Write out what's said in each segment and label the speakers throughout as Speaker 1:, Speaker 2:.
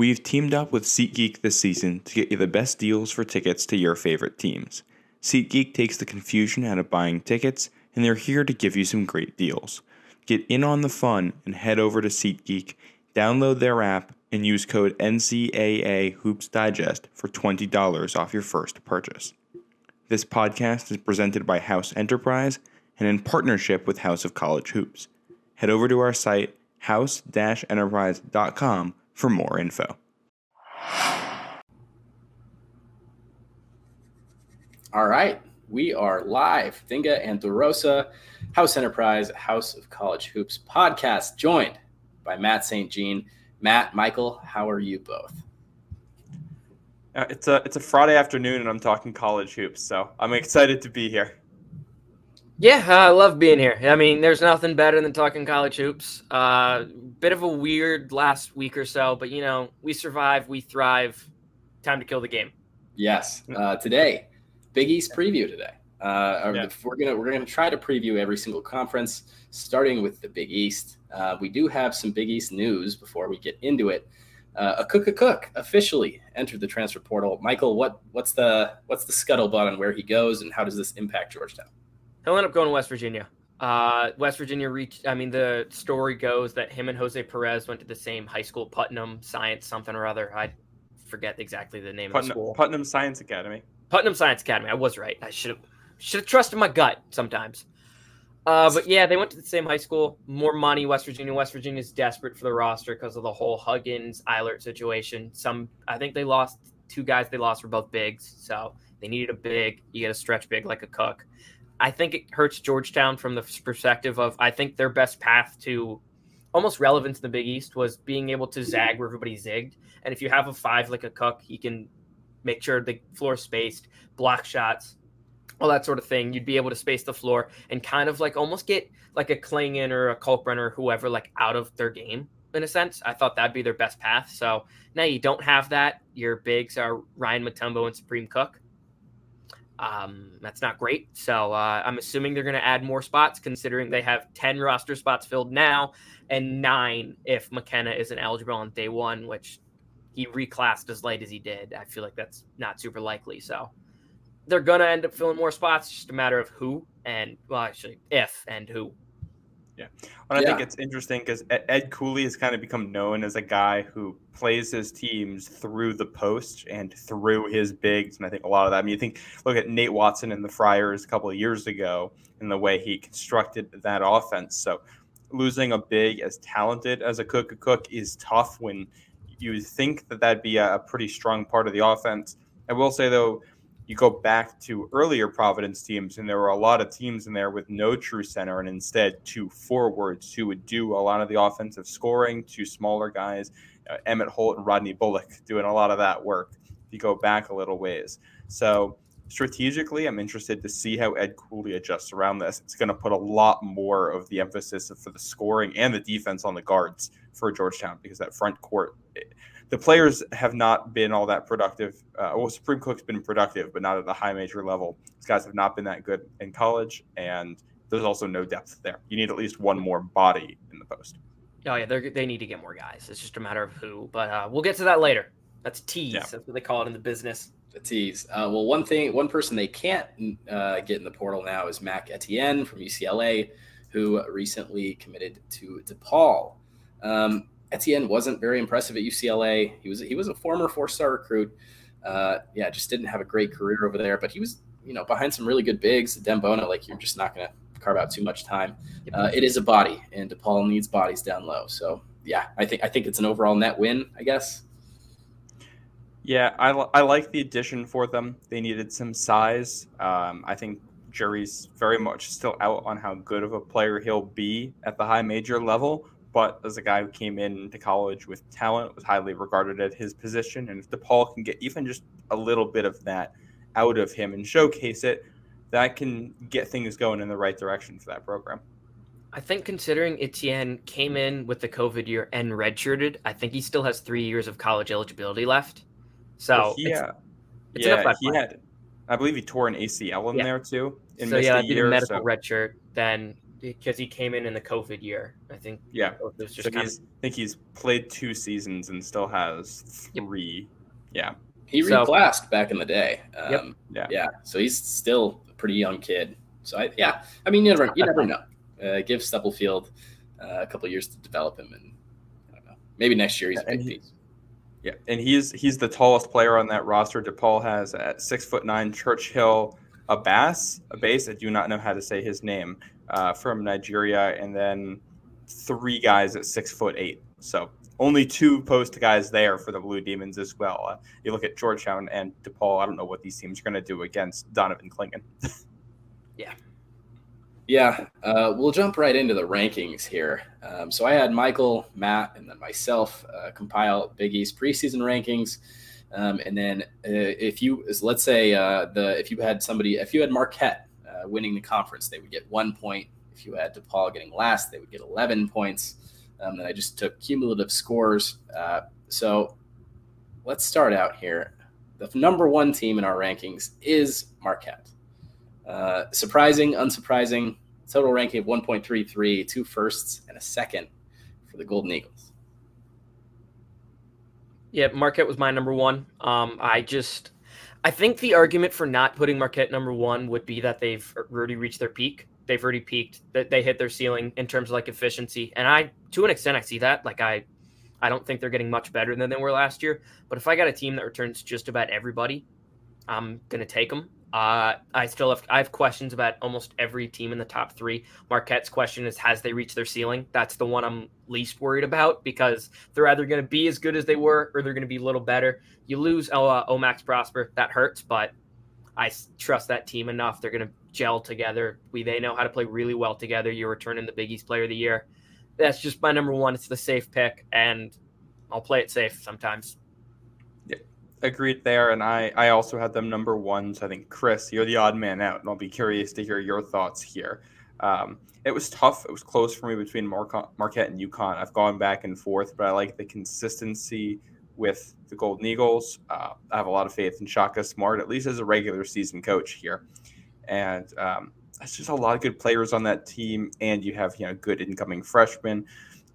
Speaker 1: We've teamed up with SeatGeek this season to get you the best deals for tickets to your favorite teams. SeatGeek takes the confusion out of buying tickets, and they're here to give you some great deals. Get in on the fun and head over to SeatGeek, download their app, and use code NCAA Hoops Digest for $20 off your first purchase. This podcast is presented by House Enterprise and in partnership with House of College Hoops. Head over to our site, house-enterprise.com for more info.
Speaker 2: All right, we are live. Dinga and DeRosa, House Enterprise, House of College Hoops podcast, joined by Matt St. Jean. Matt, Michael, how are you both?
Speaker 1: Uh, it's a it's a Friday afternoon, and I'm talking college hoops, so I'm excited to be here.
Speaker 3: Yeah, I love being here. I mean, there's nothing better than talking college hoops. Uh, bit of a weird last week or so, but you know, we survive, we thrive. Time to kill the game.
Speaker 2: Yes. Uh, today, Big East preview today. Uh, yeah. We're gonna we're gonna try to preview every single conference, starting with the Big East. Uh, we do have some Big East news before we get into it. Uh, Akok Cook officially entered the transfer portal. Michael, what what's the what's the scuttlebutt on where he goes, and how does this impact Georgetown?
Speaker 3: He'll end up going to West Virginia. Uh, West Virginia reached. I mean, the story goes that him and Jose Perez went to the same high school, Putnam Science something or other. I forget exactly the name
Speaker 1: Putnam,
Speaker 3: of the school.
Speaker 1: Putnam Science Academy.
Speaker 3: Putnam Science Academy. I was right. I should have should have trusted my gut sometimes. Uh, but yeah, they went to the same high school. More money, West Virginia. West Virginia is desperate for the roster because of the whole Huggins Eilert situation. Some, I think they lost two guys. They lost were both bigs, so they needed a big. You get a stretch big like Akok. I think it hurts Georgetown from the perspective of I think their best path to almost relevance in the Big East was being able to zag where everybody zigged. And if you have a five like Akok, he can make sure the floor spaced, block shots, all that sort of thing. You'd be able to space the floor and kind of like almost get like a Clingan or a Kalkbrenner or whoever like out of their game in a sense. I thought that'd be their best path. So now you don't have that. Your bigs are Ryan Mutombo and Supreme Cook. Um, that's not great. So uh, I'm assuming they're going to add more spots, considering they have 10 roster spots filled now and nine if McKenna isn't eligible on day one, which he reclassed as late as he did. I feel like that's not super likely. So they're going to end up filling more spots. Just a matter of who and, well, actually, if and who.
Speaker 1: Yeah. And I think it's interesting because Ed Cooley has kind of become known as a guy who plays his teams through the post and through his bigs. And I think a lot of that, I mean, you think, look at Nate Watson and the Friars a couple of years ago and the way he constructed that offense. So losing a big as talented as Akok Akok is tough when you think that that'd be a pretty strong part of the offense. I will say, though, you go back to earlier Providence teams, and there were a lot of teams in there with no true center, and instead two forwards who would do a lot of the offensive scoring, two smaller guys, uh, Emmitt Holt and Rodney Bullock doing a lot of that work. If you go back a little ways, so strategically, I'm interested to see how Ed Cooley adjusts around this. It's going to put a lot more of the emphasis for the scoring and the defense on the guards for Georgetown because that front court the players have not been all that productive. Uh, well, Supreme Cook's been productive, but not at the high major level. These guys have not been that good in college, and there's also no depth there. You need at least one more body in the post.
Speaker 3: Oh yeah, they need to get more guys. It's just a matter of who, but uh, we'll get to that later. That's tease. Yeah. That's what they call it in the business.
Speaker 2: A tease. Uh, well, one thing, one person they can't uh, get in the portal now is Mac Etienne from UCLA, who recently committed to DePaul. Um, Etienne wasn't very impressive at UCLA. He was he was a former four star recruit. Uh, yeah, just didn't have a great career over there, but he was you know behind some really good bigs. Adem Bona, like you're just not going to carve out too much time. Uh, it is a body, and DePaul needs bodies down low. So yeah, I think I think it's an overall net win. I guess.
Speaker 1: Yeah, I, I like the addition for them. They needed some size. Um, I think jury's very much still out on how good of a player he'll be at the high major level but as a guy who came into college with talent, was highly regarded at his position. And if DePaul can get even just a little bit of that out of him and showcase it, that can get things going in the right direction for that program.
Speaker 3: I think considering Etienne came in with the COVID year and redshirted, I think he still has three years of college eligibility left. So
Speaker 1: yeah, it's, yeah, he had. I believe he tore an ACL in yeah. there too.
Speaker 3: so yeah, medical so. redshirt. Then because he came in in the COVID year. I think.
Speaker 1: Yeah. Just so he's, of... I think he's played two seasons and still has three. Yep. Yeah.
Speaker 2: He so, reclassed back in the day. Um, yep. Yeah. Yeah. So he's still a pretty young kid. So I, yeah, I mean, you never, you never know. Uh, give Stubblefield uh, a couple years to develop him, and I don't know, maybe next year he's a big piece.
Speaker 1: Yeah, and he's he's the tallest player on that roster. DePaul has at six foot nine Churchill Abbas, a base. I do not know how to say his name uh, from Nigeria, and then three guys at six foot eight. So only two post guys there for the Blue Demons as well. Uh, you look at Georgetown and DePaul. I don't know what these teams are going to do against Donovan Clingan.
Speaker 3: yeah.
Speaker 2: Yeah, uh, we'll jump right into the rankings here. Um, so I had Michael, Matt, and then myself uh, compile Big East preseason rankings. Um, and then uh, if you, let's say uh, the if you had somebody, if you had Marquette winning the conference, they would get one point. If you had DePaul getting last, they would get 11 points. Um, then I just took cumulative scores. Uh, so let's start out here. The number one team in our rankings is Marquette. Uh, surprising, unsurprising, total ranking of 1.33, two firsts and a second for the Golden Eagles.
Speaker 3: Yeah, Marquette was my number one. Um, I just, I think the argument for not putting Marquette number one would be that they've already reached their peak. They've already peaked. That they hit their ceiling in terms of like efficiency, and I, to an extent, I see that. Like I, I don't think they're getting much better than they were last year. But if I got a team that returns just about everybody, I'm gonna take them. Uh, I still have I have questions about almost every team in the top three. Marquette's question is has they reached their ceiling? That's the one I'm least worried about because they're either going to be as good as they were or they're going to be a little better. You lose uh, Omax Prosper, that hurts, but I trust that team enough. They're going to gel together. We they know how to play really well together. You're returning the Big East Player of the Year. That's just my number one. It's the safe pick, and I'll play it safe sometimes
Speaker 1: agreed there, and I I also had them number one. So I think Chris, you're the odd man out, and I'll be curious to hear your thoughts here. Um, it was tough. It was close for me between Marquette and UConn. I've gone back and forth, but I like the consistency with the Golden Eagles. Uh, I have a lot of faith in Shaka Smart, at least as a regular season coach here, and um, it's just a lot of good players on that team. And you have you know good incoming freshmen,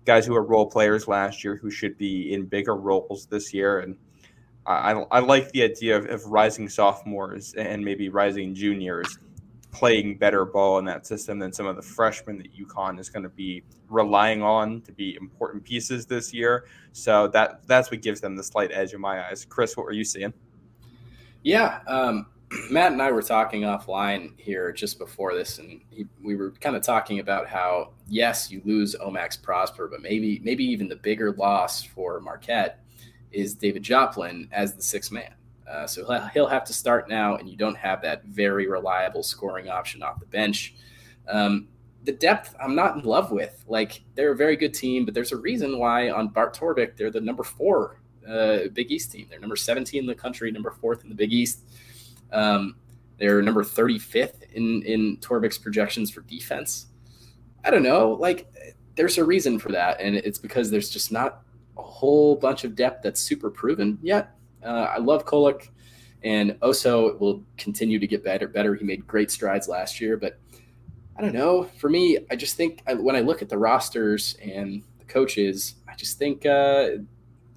Speaker 1: guys who are role players last year who should be in bigger roles this year, and I, I like the idea of, of rising sophomores and maybe rising juniors playing better ball in that system than some of the freshmen that UConn is going to be relying on to be important pieces this year. So that that's what gives them the slight edge in my eyes. Chris, what were you seeing?
Speaker 2: Yeah, um, Matt and I were talking offline here just before this, and he, we were kind of talking about how yes, you lose Omax Prosper, but maybe maybe even the bigger loss for Marquette is David Joplin as the sixth man. Uh, so he'll have to start now, and you don't have that very reliable scoring option off the bench. Um, the depth, I'm not in love with. Like they're a very good team, but there's a reason why on Bart Torvik they're the number four uh, Big East team. They're number 17 in the country, number fourth in the Big East. Um, they're number 35th in in Torvik's projections for defense. I don't know. Like there's a reason for that, and it's because there's just not a whole bunch of depth that's super proven yet. Uh, I love Kolek, and Oso will continue to get better. Better. He made great strides last year, but I don't know. For me, I just think I, when I look at the rosters and the coaches, I just think uh,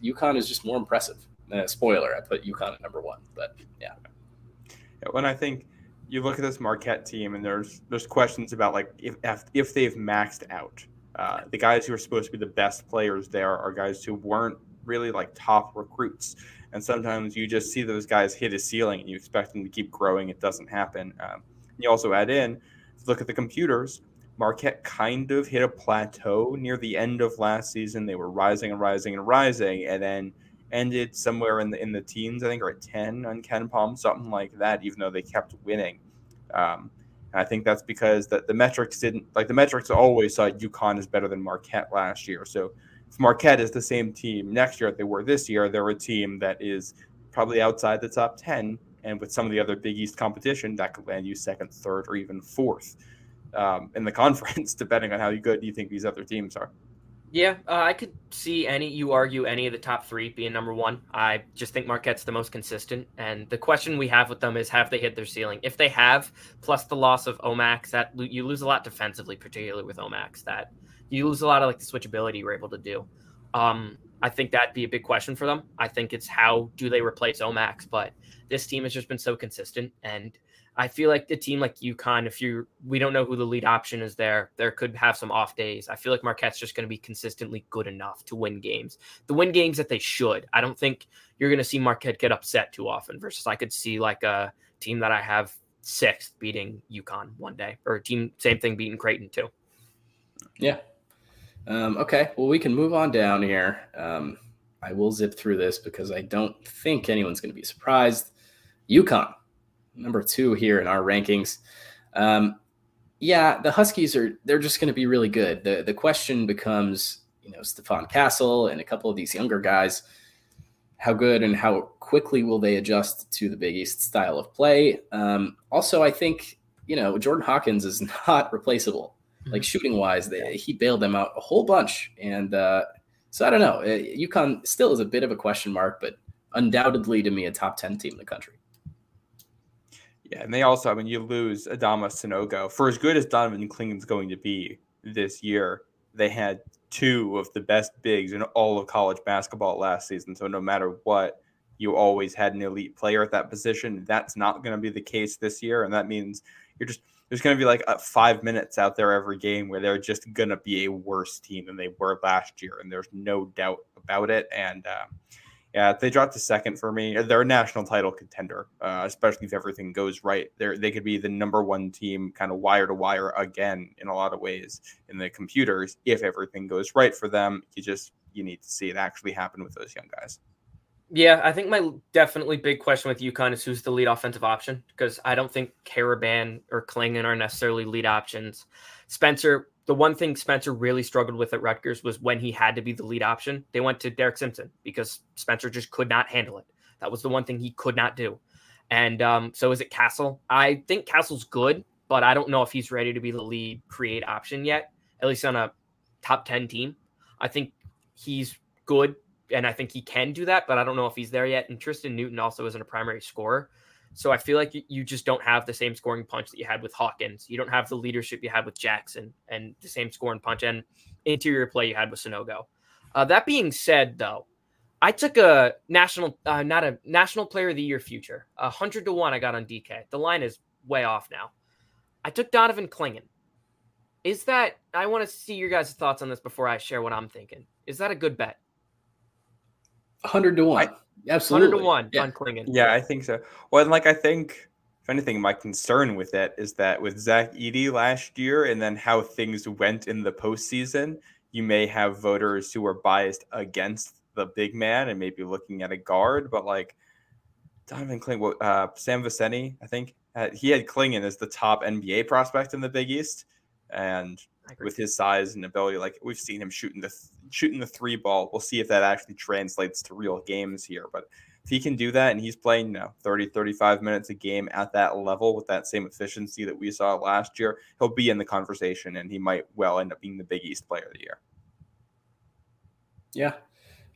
Speaker 2: UConn is just more impressive. Uh, spoiler: I put UConn at number one, but yeah.
Speaker 1: yeah. When I think you look at this Marquette team, and there's there's questions about like if if they've maxed out. Uh, the guys who are supposed to be the best players there are guys who weren't really like top recruits. And sometimes you just see those guys hit a ceiling and you expect them to keep growing. It doesn't happen. Um, you also add in, look at the computers. Marquette kind of hit a plateau near the end of last season. They were rising and rising and rising, and then ended somewhere in the in the teens, I think, or at ten on KenPom, something like that. Even though they kept winning, um, and I think that's because the, the metrics didn't like the metrics always saw UConn is better than Marquette last year. So if Marquette is the same team next year that they were this year, they're a team that is probably outside the top 10. And with some of the other Big East competition, that could land you second, third, or even fourth um, in the conference, depending on how good you think these other teams are.
Speaker 3: Yeah, uh, I could see any. You argue any of the top three being number one. I just think Marquette's the most consistent, and the question we have with them is, have they hit their ceiling? If they have, plus the loss of Omax, that you lose a lot defensively, particularly with Omax. That you lose a lot of like the switchability you're able to do. Um, I think that'd be a big question for them. I think it's how do they replace Omax, but this team has just been so consistent, and I feel like the team like UConn, if you we don't know who the lead option is there, there could have some off days. I feel like Marquette's just going to be consistently good enough to win games. The win games that they should. I don't think you're going to see Marquette get upset too often. Versus I could see like a team that I have sixth beating UConn one day, or a team same thing beating Creighton too.
Speaker 2: Yeah. Um, okay. Well, we can move on down here. Um, I will zip through this because I don't think anyone's going to be surprised. UConn number two here in our rankings. Um, yeah, the Huskies are they're just going to be really good. The the question becomes, you know, Stephon Castle and a couple of these younger guys, how good and how quickly will they adjust to the Big East style of play? Um, also, I think you know Jordan Hawkins is not replaceable. Mm-hmm. Like shooting wise, they, he bailed them out a whole bunch, and uh, so I don't know. Uh, UConn still is a bit of a question mark, but undoubtedly to me a top ten team in the country.
Speaker 1: Yeah, and they also, I mean, you lose Adama Sanogo. For as good as Donovan Clingan's going to be this year, they had two of the best bigs in all of college basketball last season. So no matter what, you always had an elite player at that position. That's not going to be the case this year, and that means you're just there's going to be like five minutes out there every game where they're just going to be a worse team than they were last year, and there's no doubt about it. And uh, yeah, they dropped a second for me. They're a national title contender, uh, especially if everything goes right. They they could be the number one team, kind of wire to wire again in a lot of ways in the computers if everything goes right for them. You just you need to see it actually happen with those young guys.
Speaker 3: Yeah, I think my definitely big question with UConn is who's the lead offensive option because I don't think Karaban or Clingan are necessarily lead options. Spencer the one thing Spencer really struggled with at Rutgers was when he had to be the lead option. They went to Derek Simpson because Spencer just could not handle it. That was the one thing he could not do. And um, so is it Castle? I think Castle's good, but I don't know if he's ready to be the lead create option yet, at least on a top 10 team. I think he's good and I think he can do that, but I don't know if he's there yet. And Tristan Newton also isn't a primary scorer. So I feel like you just don't have the same scoring punch that you had with Hawkins. You don't have the leadership you had with Jackson and the same scoring punch and interior play you had with Sanogo. Uh, that being said, though, I took a national, uh, not a national player of the year future, a hundred to one. I got on DK. The line is way off now. I took Donovan Clingan. Is that? I want to see your guys' thoughts on this before I share what I'm thinking. Is that a good bet?
Speaker 2: Hundred to one. I, Absolutely.
Speaker 3: 100 to 1 yeah. on Clingan.
Speaker 1: Yeah, I think so. Well, and like I think if anything, my concern with it is that with Zach Edey last year and then how things went in the postseason, you may have voters who are biased against the big man and maybe looking at a guard, but like Donovan Clingan, uh, Sam Vecenie, I think uh, he had Clingan as the top NBA prospect in the Big East, and with his size and ability, like we've seen him shooting the shooting the three ball. We'll see if that actually translates to real games here. But if he can do that and he's playing you know, 30, 35 minutes a game at that level with that same efficiency that we saw last year, he'll be in the conversation and he might well end up being the Big East player of the year.
Speaker 2: Yeah.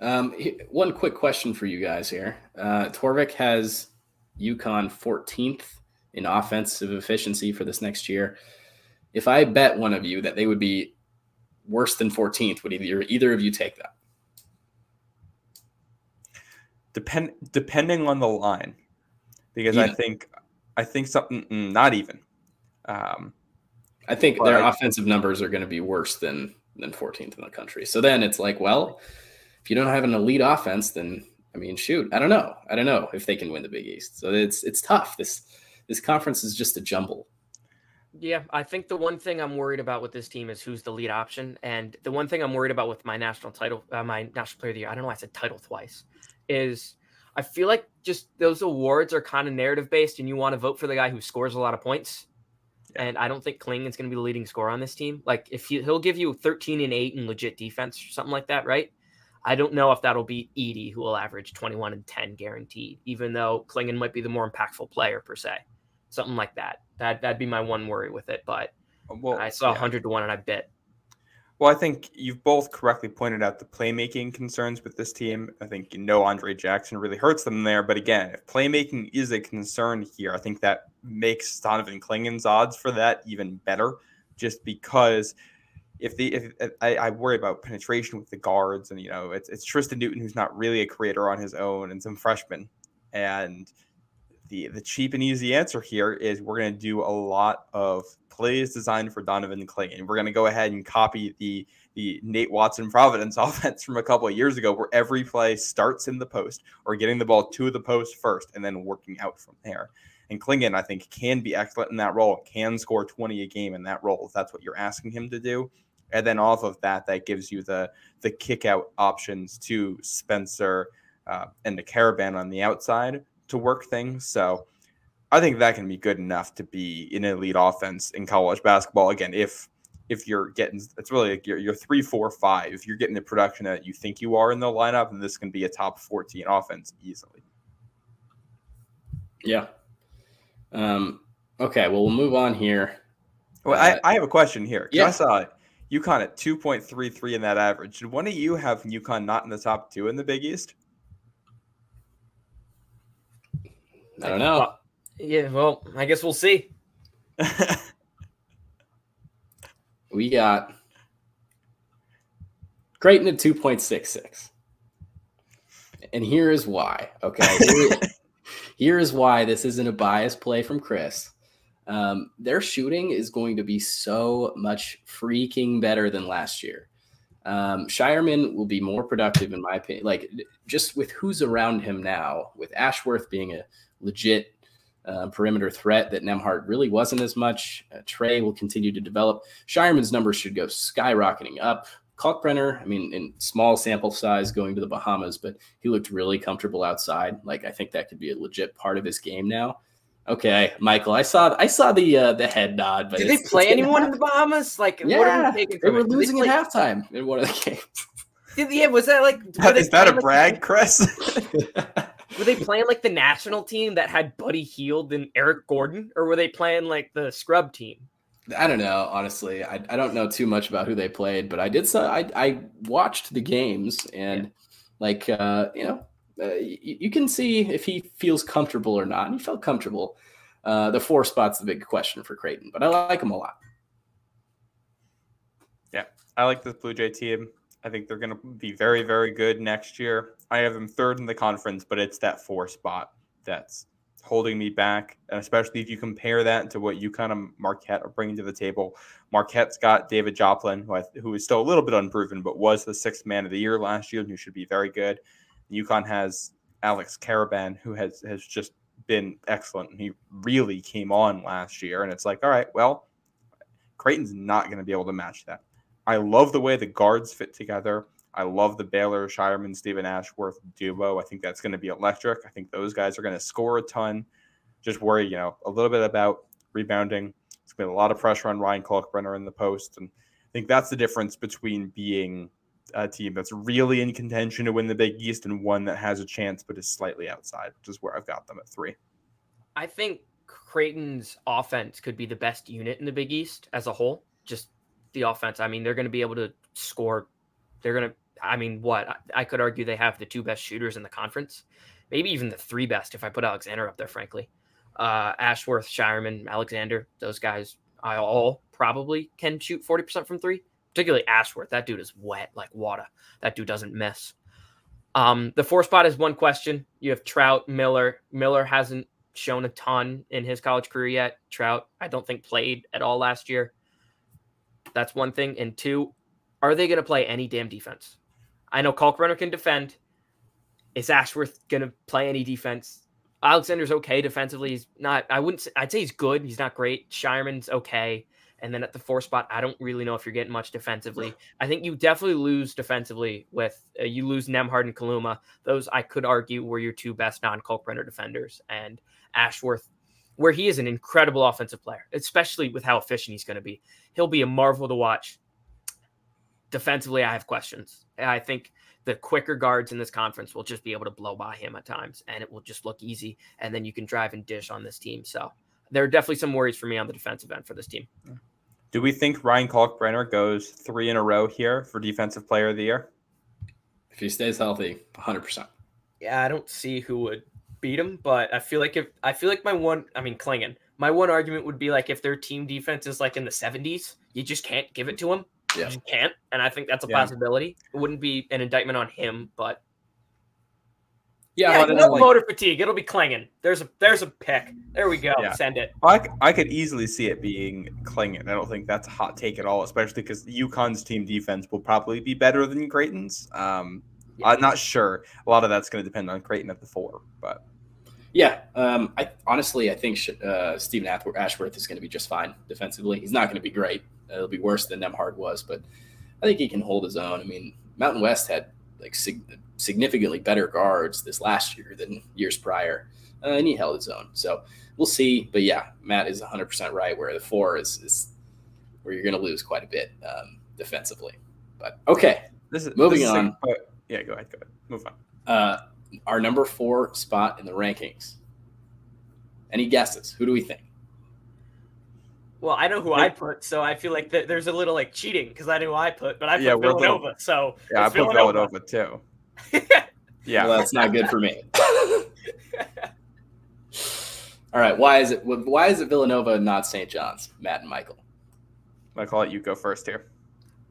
Speaker 2: Um, one quick question for you guys here. Uh, Torvik has UConn 14th in offensive efficiency for this next year. If I bet one of you that they would be worse than 14th. Would either either of you take that?
Speaker 1: Depend depending on the line, because I think I think something mm, not even. Um,
Speaker 2: I think their offensive numbers are going to be worse than than 14th in the country. So then it's like, well, if you don't have an elite offense, then I mean, shoot, I don't know. I don't know if they can win the Big East. So it's it's tough. This this conference is just a jumble.
Speaker 3: Yeah, I think the one thing I'm worried about with this team is who's the lead option, and the one thing I'm worried about with my national title, uh, my national player of the year. I don't know why I said title twice. Is I feel like just those awards are kind of narrative based, and you want to vote for the guy who scores a lot of points. And I don't think Clingan's going to be the leading scorer on this team. Like if he, he'll give you 13 and eight in legit defense or something like that, right? I don't know if that'll be Edey who will average 21 and 10 guaranteed, even though Clingan might be the more impactful player per se something like that. That that'd be my one worry with it. But uh, well, I saw yeah. hundred to one, and I bet.
Speaker 1: Well, I think you've both correctly pointed out the playmaking concerns with this team. I think you know Andre Jackson really hurts them there. But again, if playmaking is a concern here, I think that makes Donovan Clingan's odds for that even better, just because if the if, if I, I, worry about penetration with the guards and you know it's it's Tristan Newton who's not really a creator on his own and some freshmen and the the cheap and easy answer here is we're going to do a lot of plays designed for Donovan Clingan. We're going to go ahead and copy the the Nate Watson Providence offense from a couple of years ago, where every play starts in the post or getting the ball to the post first and then working out from there. And Clingan, I think, can be excellent in that role, can score 20 a game in that role if that's what you're asking him to do. And then off of that, that gives you the the kick out options to Spencer uh, and the Karaban on the outside to work things. So I think that can be good enough to be an elite offense in college basketball. Again, if if you're getting it's really like your, your three, four, five, if you're getting the production that you think you are in the lineup, then this can be a top 14 offense easily.
Speaker 2: Yeah. Um, okay, well, we'll move on here.
Speaker 1: Well, uh, I, I have a question here. Yeah. I saw UConn at 2.33 in that average. Did one of you have UConn not in the top two in the Big East?
Speaker 2: I don't know.
Speaker 3: Yeah, well, I guess we'll see.
Speaker 2: we got Creighton at 2.66. And here is why. Okay. Here, here is why this isn't a biased play from Chris. Um, their shooting is going to be so much freaking better than last year. Um, Scheierman will be more productive, in my opinion. Like just with who's around him now, with Ashworth being a legit uh, perimeter threat that Nembhard really wasn't as much. Uh, Trey will continue to develop. Scheierman's numbers should go skyrocketing up. Kalkbrenner, I mean, in small sample size going to the Bahamas, but he looked really comfortable outside. Like I think that could be a legit part of his game now. Okay, Michael, I saw I saw the uh, the head nod.
Speaker 3: But did they play anyone in the Bahamas? Like,
Speaker 2: yeah, we they were losing they at halftime in one of the games.
Speaker 3: Did, yeah, was that like?
Speaker 1: Is that a brag, Chris?
Speaker 3: were they playing like the national team that had Buddy Hield and Eric Gordon, or were they playing like the scrub team?
Speaker 2: I don't know, honestly. I, I don't know too much about who they played, but I did. So I I watched the games and yeah. like uh, you know uh, you, you, can see if he feels comfortable or not. And he felt comfortable. Uh, the four spot's the big question for Creighton, but I like him a lot.
Speaker 1: Yeah, I like this Blue Jay team. I think they're going to be very, very good next year. I have them third in the conference, but it's that four spot that's holding me back. And especially if you compare that to what UConn of Marquette are bringing to the table. Marquette's got David Joplin, who, I, who is still a little bit unproven, but was the sixth man of the year last year, and who should be very good. UConn has Alex Karaban, who has has just been excellent. And He really came on last year, and it's like, all right, well, Creighton's not going to be able to match that. I love the way the guards fit together. I love the Baylor, Scheierman, Steven Ashworth duo. I think that's going to be electric. I think those guys are going to score a ton. Just worry, you know, a little bit about rebounding. It's been a lot of pressure on Ryan Kalkbrenner in the post, and I think that's the difference between being a team that's really in contention to win the Big East and one that has a chance but is slightly outside, which is where I've got them at three.
Speaker 3: I think Creighton's offense could be the best unit in the Big East as a whole. Just the offense. I mean, they're going to be able to score. They're going to, I mean, what? I, I could argue they have the two best shooters in the conference, maybe even the three best if I put Alexander up there, frankly. Uh, Ashworth, Scheierman, Alexander, those guys I all probably can shoot 40% from three particularly Ashworth. That dude is wet like water. That dude doesn't miss. Um, the four spot is one question. You have Traudt, Miller. Miller hasn't shown a ton in his college career yet. Traudt, I don't think played at all last year. That's one thing. And two, are they going to play any damn defense? I know Kalkbrenner can defend. Is Ashworth going to play any defense? Alexander's okay defensively. He's not. I wouldn't. Say, I'd say he's good. He's not great. Scheierman's okay. And then at the four spot, I don't really know if you're getting much defensively. I think you definitely lose defensively with uh, you lose Nembhard and Kaluma. Those I could argue were your two best non Kalkbrenner defenders. And Ashworth, where he is an incredible offensive player, especially with how efficient he's going to be. He'll be a marvel to watch. Defensively, I have questions. I think the quicker guards in this conference will just be able to blow by him at times, and it will just look easy. And then you can drive and dish on this team. So there are definitely some worries for me on the defensive end for this team
Speaker 1: Do we think Ryan Kalkbrenner goes three in a row here for Defensive Player of the Year?
Speaker 2: If he stays healthy, 100%.
Speaker 3: Yeah, I don't see who would beat him, but I feel like if I feel like my one, I mean Clingan, my one argument would be like if their team defense is like in the 70s, you just can't give it to him. Yeah. You can't, and I think that's a yeah. possibility. It wouldn't be an indictment on him, but yeah, yeah no like, motor fatigue. It'll be Clingan. There's a there's a pick. There we go. Yeah. Send it.
Speaker 1: I, I could easily see it being Clingan. I don't think that's a hot take at all, especially because UConn's team defense will probably be better than Creighton's. Um, yeah. I'm not sure. A lot of that's going to depend on Creighton at the four, but
Speaker 2: yeah, um, I honestly I think uh, Steven Ashworth is going to be just fine defensively. He's not going to be great. It'll be worse than Nembhard was, but I think he can hold his own. I mean, Mountain West had like sig- significantly better guards this last year than years prior, uh, and he held his own. So we'll see. But yeah, Matt is 100% right. Where the four is, is where you're going to lose quite a bit um, defensively. But okay,
Speaker 1: this is
Speaker 2: moving
Speaker 1: this
Speaker 2: on. Is
Speaker 1: like, yeah, go ahead. Go ahead. Move on.
Speaker 2: Uh, our number four spot in the rankings. Any guesses? Who do we think?
Speaker 3: Well, I know who I put, so I feel like th- there's a little like cheating because I know who I put, but I put yeah, Villanova. Little, so
Speaker 1: yeah, I put Villanova, Villanova too.
Speaker 2: yeah, well, that's not good for me. All right, why is it why is it Villanova and not St. John's? Matt and Michael.
Speaker 1: Michael, let you go first here.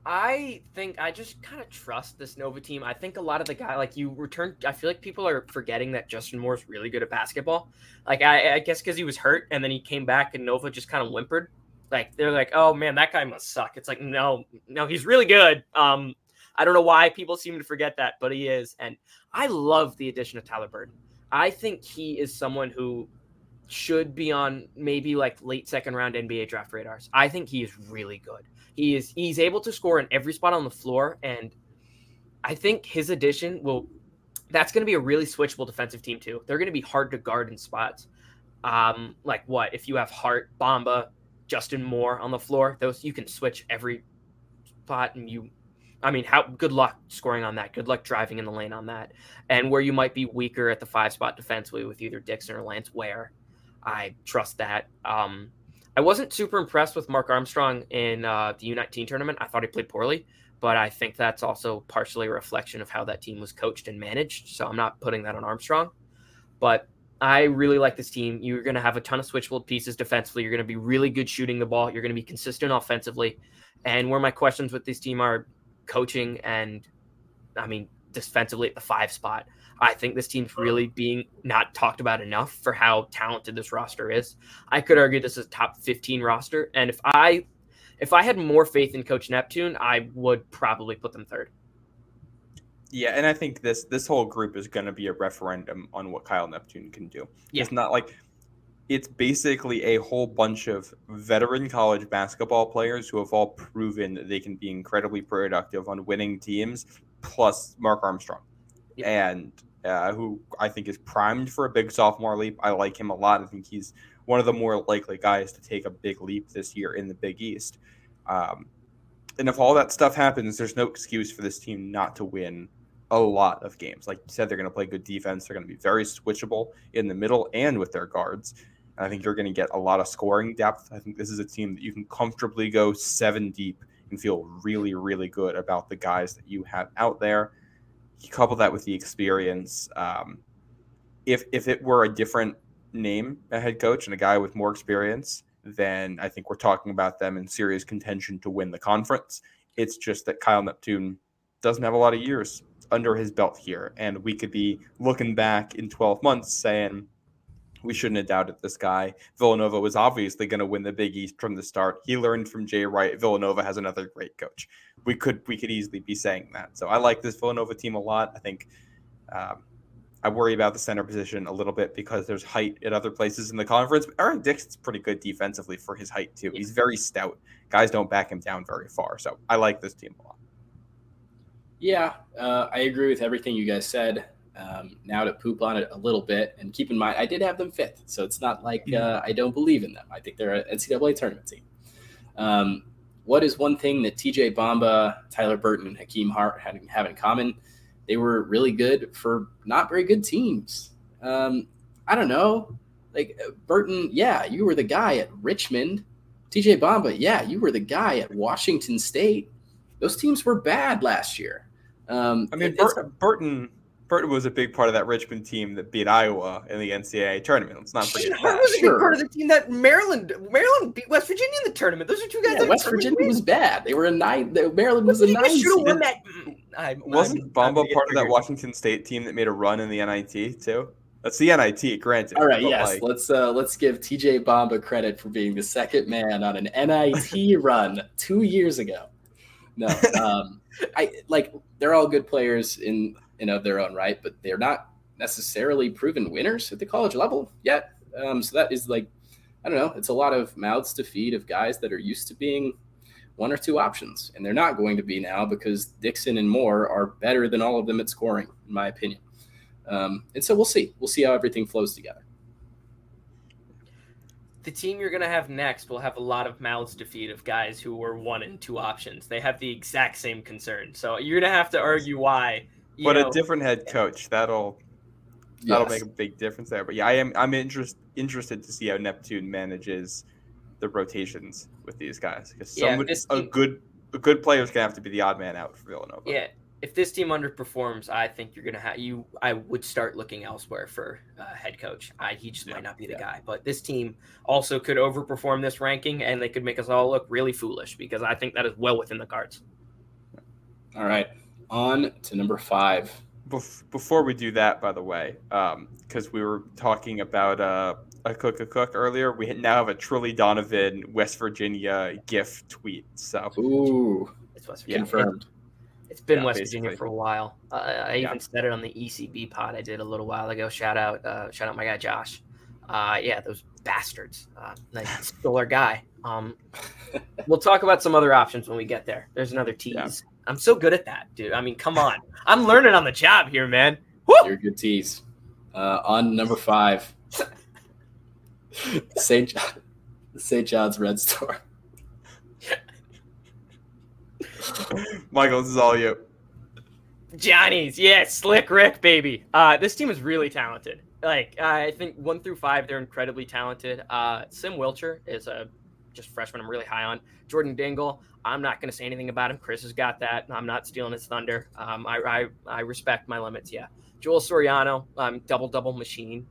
Speaker 3: I think I just kind of trust this Nova team. I think a lot of the guy, like you return, I feel like people are forgetting that Justin Moore is really good at basketball. Like I, I guess because he was hurt and then he came back and Nova just kind of whimpered like they're like, oh man, that guy must suck. It's like, no, no, he's really good. Um, I don't know why people seem to forget that, but he is. And I love the addition of Tyler Burton. I think he is someone who should be on maybe like late second round NBA draft radars. I think he is really good. He is he's able to score in every spot on the floor, and I think his addition will that's going to be a really switchable defensive team too. They're going to be hard to guard in spots. Um, like what if you have Hart, Bamba, Justin Moore on the floor. Those you can switch every spot, and you, I mean, how good luck scoring on that. Good luck driving in the lane on that. And where you might be weaker at the five spot defensively with either Dixon or Lance Ware, I trust that. Um, I wasn't super impressed with Mark Armstrong in uh, the U19 tournament. I thought he played poorly, but I think that's also partially a reflection of how that team was coached and managed. So I'm not putting that on Armstrong. But I really like this team. You're going to have a ton of switchable pieces defensively. You're going to be really good shooting the ball. You're going to be consistent offensively. And where my questions with this team are coaching and, I mean, defensively at the five spot. I think this team's uh-huh. really being not talked about enough for how talented this roster is. I could argue this is a top 15 roster. And if I if I had more faith in Coach Neptune, I would probably put them third.
Speaker 1: Yeah, and I think this this whole group is going to be a referendum on what Kyle Neptune can do. Yeah. It's not like it's basically a whole bunch of veteran college basketball players who have all proven that they can be incredibly productive on winning teams, plus Mark Armstrong, yeah. and uh, who I think is primed for a big sophomore leap. I like him a lot. I think he's one of the more likely guys to take a big leap this year in the Big East. Um, and if all that stuff happens, there's no excuse for this team not to win a lot of games. Like you said, they're going to play good defense. They're going to be very switchable in the middle and with their guards. And I think you're going to get a lot of scoring depth. I think this is a team that you can comfortably go seven deep and feel really, really good about the guys that you have out there. You couple that with the experience. Um, if if it were a different name, a head coach, and a guy with more experience, then I think we're talking about them in serious contention to win the conference. It's just that Kyle Neptune doesn't have a lot of years under his belt here. And we could be looking back in 12 months saying, we shouldn't have doubted this guy. Villanova was obviously going to win the Big East from the start. He learned from Jay Wright. Villanova has another great coach. We could we could easily be saying that. So I like this Villanova team a lot. I think um, I worry about the center position a little bit because there's height at other places in the conference. But Eric Dixon's pretty good defensively for his height too. He's very stout. Guys don't back him down very far. So I like this team a lot.
Speaker 2: Yeah, uh, I agree with everything you guys said. Um, now to poop on it a little bit, and keep in mind, I did have them fifth, so it's not like uh, I don't believe in them. I think they're an NCAA tournament team. Um, what is one thing that TJ Bamba, Tyler Burton, and Hakim Hart had, have in common? They were really good for not very good teams. Um, I don't know. Like uh, Burton, yeah, you were the guy at Richmond. TJ Bamba, yeah, you were the guy at Washington State. Those teams were bad last year. Um,
Speaker 1: I mean, Bur- Burton Burton was a big part of that Richmond team that beat Iowa in the NCAA tournament. Let's not forget
Speaker 3: that. was a big part of the team that Maryland Maryland beat West Virginia in the tournament. Those are two guys.
Speaker 2: Yeah, West Virginia win. was bad. They were a nine. Maryland was a nine. Should have won that.
Speaker 1: I, Wasn't Bamba part of that Washington State team that made a run in the NIT too? That's the NIT, granted.
Speaker 2: All right, yes. Like, let's uh, let's give TJ Bamba credit for being the second man on an NIT run two years ago. No, um, I like they're all good players in in of their own right, but they're not necessarily proven winners at the college level yet. Um, so that is like, I don't know, it's a lot of mouths to feed of guys that are used to being one or two options, and they're not going to be now because Dixon and Moore are better than all of them at scoring, in my opinion. Um, and so we'll see. We'll see how everything flows together.
Speaker 3: The team you're going to have next will have a lot of mouths to feed of guys who were one and two options. They have the exact same concern. So you're going to have to argue why
Speaker 1: but know, a different head coach that'll that'll make a big difference there. But yeah, I am I'm interest, interested to see how Neptune manages the rotations with these guys because yeah, a good a good player is gonna have to be the odd man out for Villanova.
Speaker 3: Yeah, if this team underperforms, I think you're gonna have you. I would start looking elsewhere for uh, head coach. I, he just yeah. might not be the yeah. guy. But this team also could overperform this ranking, and they could make us all look really foolish because I think that is well within the cards.
Speaker 2: All right on to number five.
Speaker 1: Before we do that, by the way, because um, we were talking about uh, Akok Akok earlier, we now have a Trilly Donovan West Virginia GIF tweet. So,
Speaker 2: ooh, it's West Virginia. confirmed.
Speaker 3: It's been yeah, West basically. Virginia for a while. Uh, I even yeah. said it on the ECB pod I did a little while ago. Shout out, uh, shout out my guy Josh. Uh, yeah, those bastards. Uh, they stole our guy. Um, we'll talk about some other options when we get there. There's another tease. Yeah. I'm so good at that, dude. I mean, come on. I'm learning on the job here, man.
Speaker 2: Woo! You're a good tease. Uh, on number five, St. John, St. John's Red Storm.
Speaker 1: Michael, this is all you.
Speaker 3: Johnny's, yeah, slick Rick, baby. Uh, this team is really talented. Like I think one through five, they're incredibly talented. Uh, Sim Wilcher is a just freshman I'm really high on. Jordan Dingle, I'm not going to say anything about him. Chris has got that. I'm not stealing his thunder. Um, I, I, I respect my limits. Yeah. Joel Soriano, um, double double machine.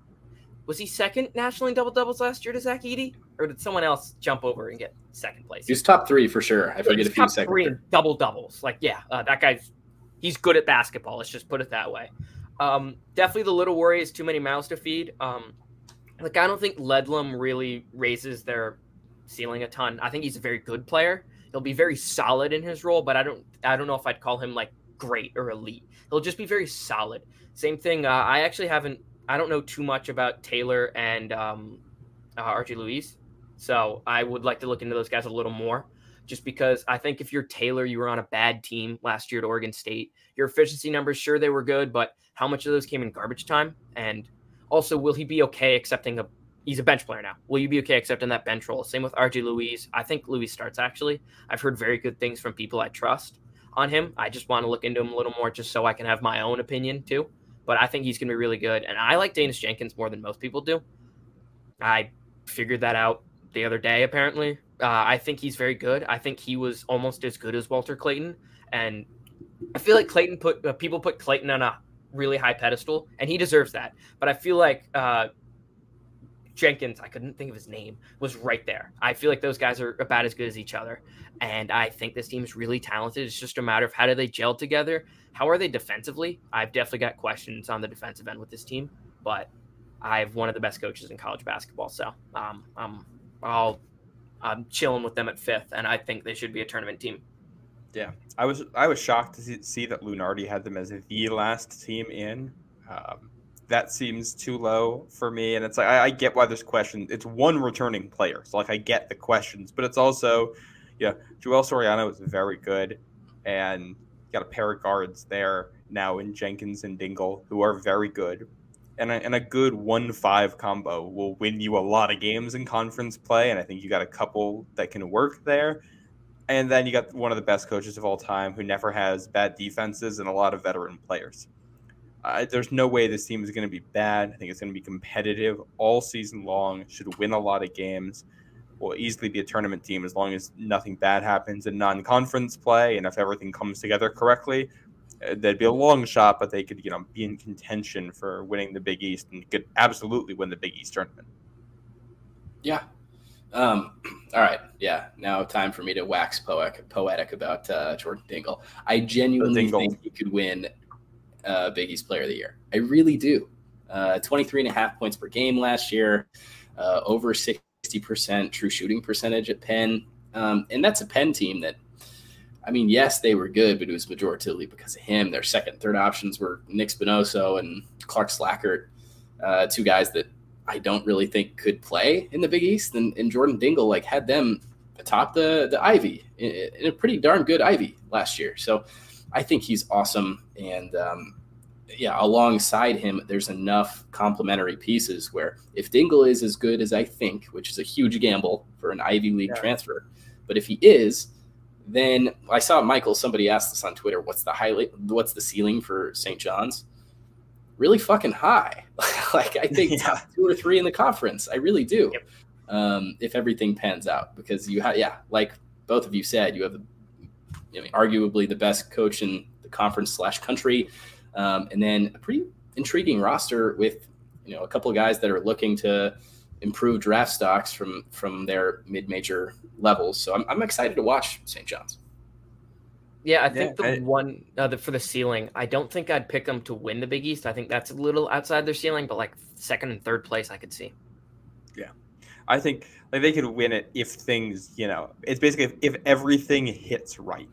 Speaker 3: Was he second nationally in double doubles last year to Zach Edey, or did someone else jump over and get second place?
Speaker 2: He's top three for sure. I forget a few top seconds. Three in
Speaker 3: double doubles. Like yeah, uh, that guy's he's good at basketball. Let's just put it that way. Um, definitely the little worry is too many mouths to feed. Um, like I don't think Ledlum really raises their ceiling a ton. I think he's a very good player. He'll be very solid in his role, but I don't I don't know if I'd call him like great or elite. He'll just be very solid. Same thing. Uh, I actually haven't. I don't know too much about Taylor and um, uh, RJ Luis, so I would like to look into those guys a little more. Just because I think if you're Taylor, you were on a bad team last year at Oregon State. Your efficiency numbers, sure, they were good, but how much of those came in garbage time? And also, will he be okay accepting a he's a bench player now. Will you be okay accepting that bench role? Same with RJ Luis. I think Luis starts actually. I've heard very good things from people I trust on him. I just want to look into him a little more just so I can have my own opinion too. But I think he's going to be really good. And I like Daniss Jenkins more than most people do. I figured that out the other day, apparently. Uh, I think he's very good. I think he was almost as good as Walter Clayton. And I feel like Clayton put uh, people put Clayton on a really high pedestal, and he deserves that. But I feel like uh, Jenkins, I couldn't think of his name, was right there. I feel like those guys are about as good as each other. And I think this team is really talented. It's just a matter of how do they gel together? How are they defensively? I've definitely got questions on the defensive end with this team, but I have one of the best coaches in college basketball. So um, I'm, I'll, I'm chilling with them at fifth, and I think they should be a tournament team.
Speaker 1: Yeah, I was I was shocked to see that Lunardi had them as the last team in. Um, that seems too low for me. And it's like I, I, get why there's questions. It's one returning player, so like I get the questions, but it's also, yeah, Joel Soriano is very good, and got a pair of guards there now in Jenkins and Dingle who are very good. And a, and a good one-five combo will win you a lot of games in conference play, and I think you got a couple that can work there. And then you got one of the best coaches of all time who never has bad defenses and a lot of veteran players there's no way this team is going to be bad. I think it's going to be competitive all season long. Should win a lot of games. will easily be a tournament team as long as nothing bad happens in non-conference play and if everything comes together correctly. Uh, they'd be a long shot, but they could, you know, be in contention for winning the Big East and could absolutely win the Big East tournament.
Speaker 2: Yeah. Um, all right. Yeah. Now time for me to wax poetic, poetic about uh, Jordan Dingle. I genuinely Dingle. think he could win uh, Big East Player of the Year. I really do. Uh, 23 and a half points per game last year, uh, over 60% true shooting percentage at Penn. Um, and that's a Penn team that, I mean, yes, they were good, but it was majoritarily because of him. Their second, third options were Nick Spinoso and Clark Slajchert, uh, two guys that I don't really think could play in the Big East. And, and Jordan Dingle like had them atop the the Ivy in, in, a pretty darn good Ivy last year. So I think he's awesome. And um, yeah, alongside him, there's enough complementary pieces where if Dingle is as good as I think, which is a huge gamble for an Ivy League yeah. transfer, but if he is, then I saw Michael. Somebody asked us on Twitter, "What's the highlight? What's the ceiling for St. John's?" Really fucking high. like I think yeah. two or three in the conference. I really do. Yep. Um, if everything pans out, because you have, yeah, like both of you said, you have the, you know, arguably the best coach in the conference slash country. Um, and then a pretty intriguing roster with you know a couple of guys that are looking to improve draft stocks from from their mid-major levels. So I'm, I'm excited to watch St. John's.
Speaker 3: Yeah, I think yeah, the I, one uh, the, for the ceiling, I don't think I'd pick them to win the Big East. I think that's a little outside their ceiling, but like second and third place, I could see.
Speaker 1: Yeah, I think like they could win it if things, you know, it's basically if, if everything hits right,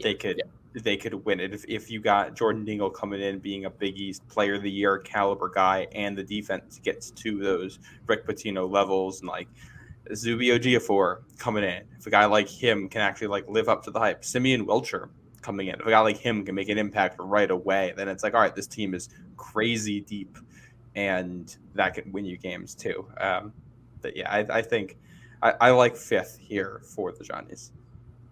Speaker 1: yeah. they could. Yeah they could win it if, if you got Jordan Dingle coming in being a Big East Player of the Year caliber guy, and the defense gets to those Rick Pitino levels, and like Zuby Ejiofor coming in, if a guy like him can actually like live up to the hype, Simeon Wilcher coming in, if a guy like him can make an impact right away, then it's like all right, this team is crazy deep, and that can win you games too. Um, but yeah, I, I think I, I, like fifth here for the Johnnies.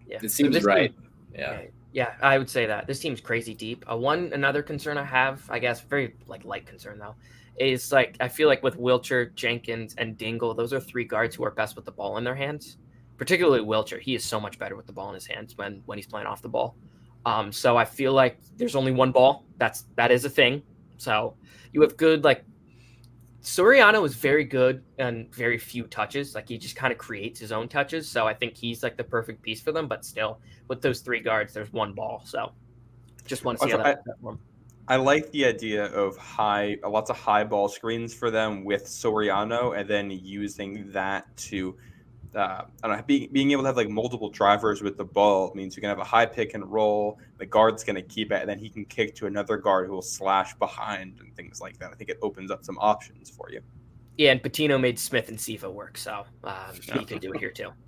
Speaker 2: Yeah, it seems right. Yeah.
Speaker 3: Yeah, I would say that this team's crazy deep. Uh, one another concern I have, I guess, very like light concern though, is like I feel like with Wilcher, Jenkins, and Dingle, those are three guards who are best with the ball in their hands. Particularly Wilcher, he is so much better with the ball in his hands when when he's playing off the ball. Um, so I feel like there's only one ball. That's that is a thing. So you have good like Soriano is very good and very few touches. Like he just kind of creates his own touches. So I think he's like the perfect piece for them. But still, with those three guards, there's one ball. So just want to see also, how that,
Speaker 1: I, I like the idea of high, lots of high ball screens for them with Soriano, and then using that to uh, I don't know, being, being able to have like multiple drivers with the ball means you can have a high pick and roll. The guard's going to keep it, and then he can kick to another guard who will slash behind and things like that. I think it opens up some options for you.
Speaker 3: Yeah, and Pitino made Smith and Siva work, so um, he can do it here too.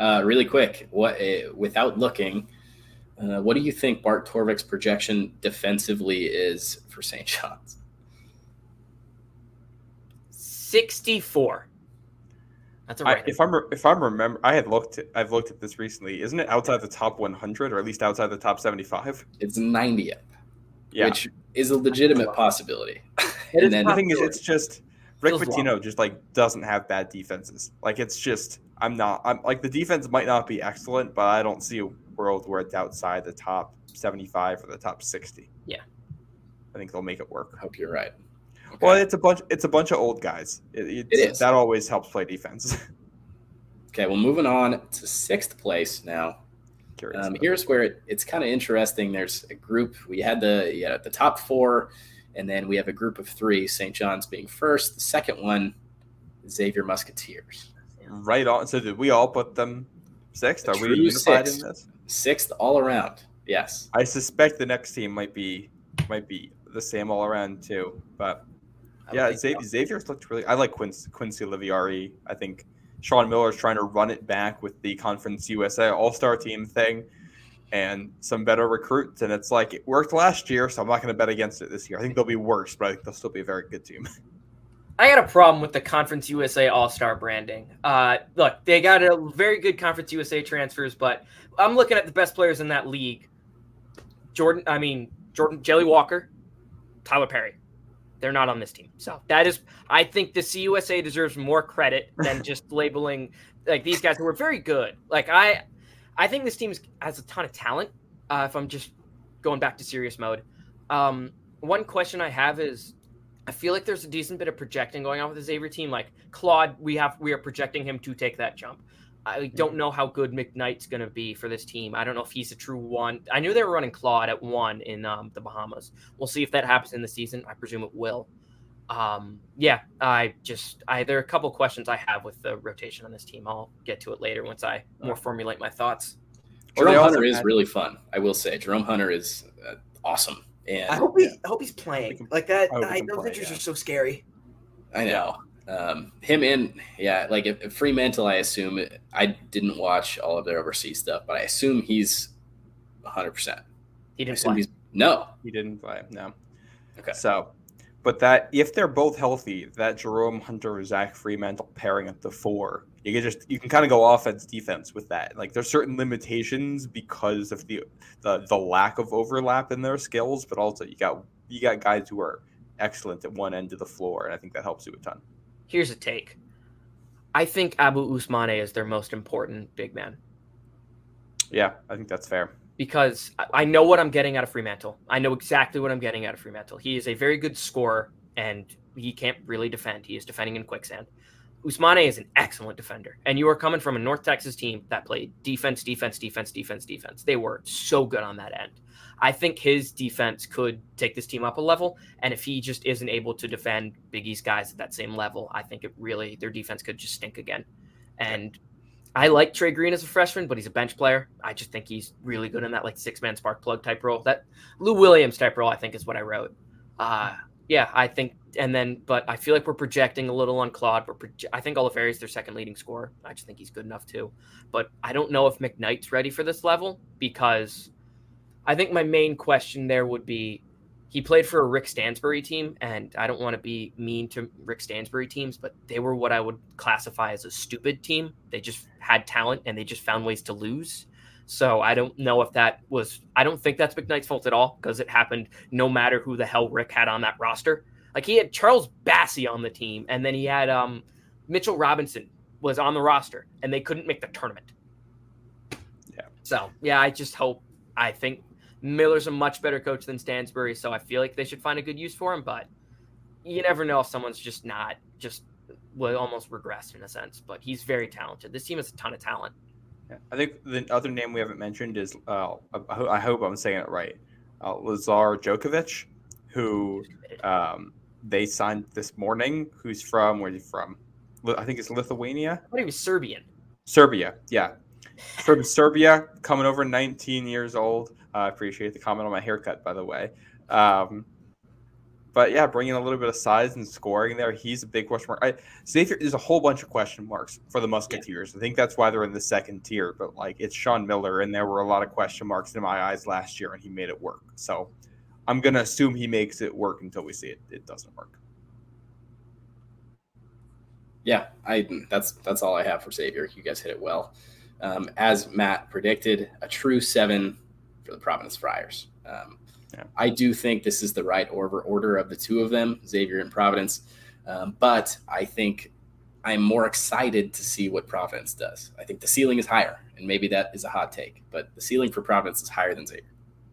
Speaker 2: Uh, really quick, what uh, without looking, uh, what do you think Bart Torvik's projection defensively is for St. John's?
Speaker 3: Sixty-four.
Speaker 1: That's a I, if I'm if I'm remember, I had looked. I've looked at this recently. Isn't it outside the top 100 or at least outside the top 75?
Speaker 2: It's 90th, yeah. which is a legitimate possibility.
Speaker 1: and then the thing is, it's just Rick Pitino just like doesn't have bad defenses. Like it's just I'm not. I'm like the defense might not be excellent, but I don't see a world where it's outside the top 75 or the top 60.
Speaker 3: Yeah,
Speaker 1: I think they'll make it work.
Speaker 2: Hope you're right.
Speaker 1: Okay. Well, it's a bunch. It's a bunch of old guys. It, it is. That always helps play defense.
Speaker 2: okay, well, moving on to sixth place now. Um, here's where it, it's kind of interesting. There's a group. We had the yeah the top four, and then we have a group of three. St. John's being first. The second one, Xavier Musketeers.
Speaker 1: Right on. So did we all put them sixth? Are we unified sixth. in this?
Speaker 2: Sixth all around. Yes.
Speaker 1: I suspect the next team might be might be the same all around too, but yeah, Xavier, Xavier's looked really. I like Quincy, Quincy Olivari. I think Sean Miller is trying to run it back with the Conference USA All Star Team thing and some better recruits. And it's like it worked last year, so I'm not going to bet against it this year. I think they'll be worse, but I think they'll still be a very good team.
Speaker 3: I got a problem with the Conference USA All Star branding. Uh, look, they got a very good Conference USA transfers, but I'm looking at the best players in that league. Jordan, I mean Jordan Jelly Walker, Tylor Perry. They're not on this team. So that is, I think the CUSA deserves more credit than just labeling like these guys who are very good. Like I, I think this team has a ton of talent. Uh, if I'm just going back to serious mode, um, one question I have is, I feel like there's a decent bit of projecting going on with the Xavier team. Like Claude, we have we are projecting him to take that jump. I don't know how good McKnight's going to be for this team. I don't know if he's a true one. I knew they were running Claude at one in um, the Bahamas. We'll see if that happens in the season. I presume it will. Um, yeah, I just I there are a couple questions I have with the rotation on this team. I'll get to it later once I more formulate my thoughts.
Speaker 2: Jerome Hunter is really fun. I will say Jerome Hunter is uh, awesome. And
Speaker 4: I hope he I hope he's playing like that. I, those injuries yeah. are so scary.
Speaker 2: I know. Um, him and yeah, like if, if Freemantle, I assume I didn't watch all of their overseas stuff, but I assume he's 100. percent
Speaker 3: He didn't play. He's,
Speaker 2: no,
Speaker 1: he didn't play. No.
Speaker 2: Okay.
Speaker 1: So, but that if they're both healthy, that Jerome Hunter Zach Freemantle pairing at the four, you can just you can kind of go offense defense with that. Like there's certain limitations because of the the the lack of overlap in their skills, but also you got you got guys who are excellent at one end of the floor, and I think that helps you a ton
Speaker 3: here's a take. I think Abou Ousmane is their most important big man.
Speaker 1: Yeah, I think that's fair.
Speaker 3: Because I know what I'm getting out of Freemantle. I know exactly what I'm getting out of Freemantle. He is a very good scorer and he can't really defend. He is defending in quicksand. Ousmane is an excellent defender. And you are coming from a North Texas team that played defense, defense, defense, defense, defense. They were so good on that end. I think his defense could take this team up a level. And if he just isn't able to defend Big East guys at that same level, I think it really their defense could just stink again. And I like Trey Green as a freshman, but he's a bench player. I just think he's really good in that like six man spark plug type role. That Lou Williams type role, I think, is what I wrote. Uh, yeah, I think, and then, but I feel like we're projecting a little on Claude. We're proje- I think Olivari is their second leading scorer. I just think he's good enough too. But I don't know if McKnight's ready for this level because I think my main question there would be he played for a Rick Stansbury team, and I don't want to be mean to Rick Stansbury teams, but they were what I would classify as a stupid team. They just had talent and they just found ways to lose. So I don't know if that was, I don't think that's McKnight's fault at all because it happened no matter who the hell Rick had on that roster. Like he had Charles Bassey on the team, and then he had um, Mitchell Robinson was on the roster, and they couldn't make the tournament.
Speaker 1: Yeah.
Speaker 3: So yeah, I just hope, I think Miller's a much better coach than Stansbury, so I feel like they should find a good use for him. But you never know if someone's just not just will almost regress in a sense. But he's very talented. This team has a ton of talent.
Speaker 1: Yeah. I think the other name we haven't mentioned is uh, I hope I'm saying it right, uh, Lazar Djokovic, who um, they signed this morning. Who's from? Where's he from? I think it's Lithuania.
Speaker 3: I thought he was Serbian.
Speaker 1: Serbia, yeah, from Serbia, coming over, 19 years old. I uh, appreciate the comment on my haircut, by the way. Um, but yeah, bringing a little bit of size and scoring there, he's a big question mark. I, Xavier, there's a whole bunch of question marks for the Musketeers. Yeah. I think that's why they're in the second tier. But like, it's Sean Miller, and there were a lot of question marks in my eyes last year, and he made it work. So I'm gonna assume he makes it work until we see it. It doesn't work.
Speaker 2: Yeah, I that's that's all I have for Xavier. You guys hit it well. Um, as Matt predicted, a true seven for the Providence Friars. Um, yeah. I do think this is the right order order of the two of them, Xavier and Providence. Um, but I think I'm more excited to see what Providence does. I think the ceiling is higher, and maybe that is a hot take, but the ceiling for Providence is higher than Xavier.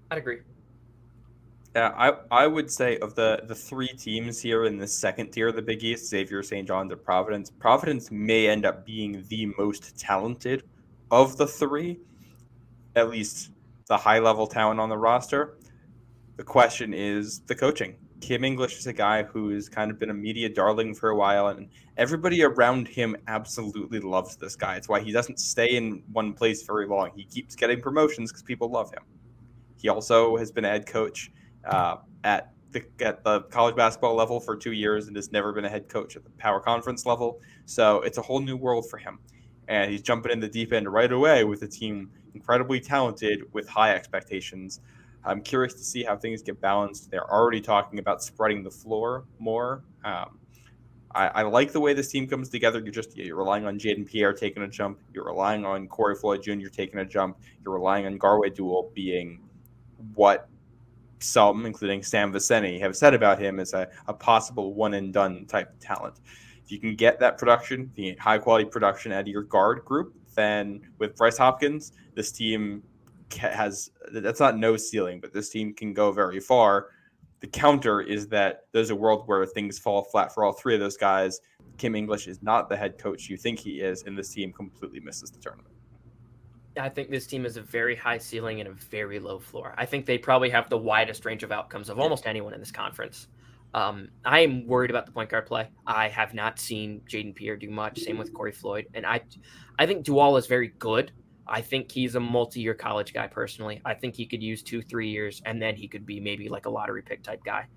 Speaker 3: I'd agree.
Speaker 1: Yeah, I, I would say of the, the three teams here in the second tier of the Big East, Xavier, St. John's, and Providence, Providence may end up being the most talented of the three, at least the high level talent on the roster. The question is the coaching. Kim English is a guy who's kind of been a media darling for a while, and everybody around him absolutely loves this guy. It's why he doesn't stay in one place very long. He keeps getting promotions because people love him. He also has been head coach uh, at the at the college basketball level for two years and has never been a head coach at the power conference level. So it's a whole new world for him and he's jumping in the deep end right away with a team incredibly talented with high expectations. I'm curious to see how things get balanced. They're already talking about spreading the floor more. Um, I, like the way this team comes together. You're just you're relying on Jayden Pierre taking a jump. You're relying on Corey Floyd Jr. taking a jump. You're relying on Garwey Dual being what some, including Sam Vecenie, have said about him as a, a possible one and done type talent. If you can get that production, the high quality production out of your guard group, then with Bryce Hopkins, this team has that's not no ceiling, but this team can go very far. The counter is that there's a world where things fall flat for all three of those guys. Kim English is not the head coach you think he is, and this team completely misses the tournament.
Speaker 3: I think this team is a very high ceiling and a very low floor. I think they probably have the widest range of outcomes of almost anyone in this conference. Um, I am worried about the point guard play. I have not seen Jayden Pierre do much. Same with Corey Floyd, and I, I think Dual is very good. I think he's a multi-year college guy personally. I think he could use two, three years, and then he could be maybe like a lottery pick type guy.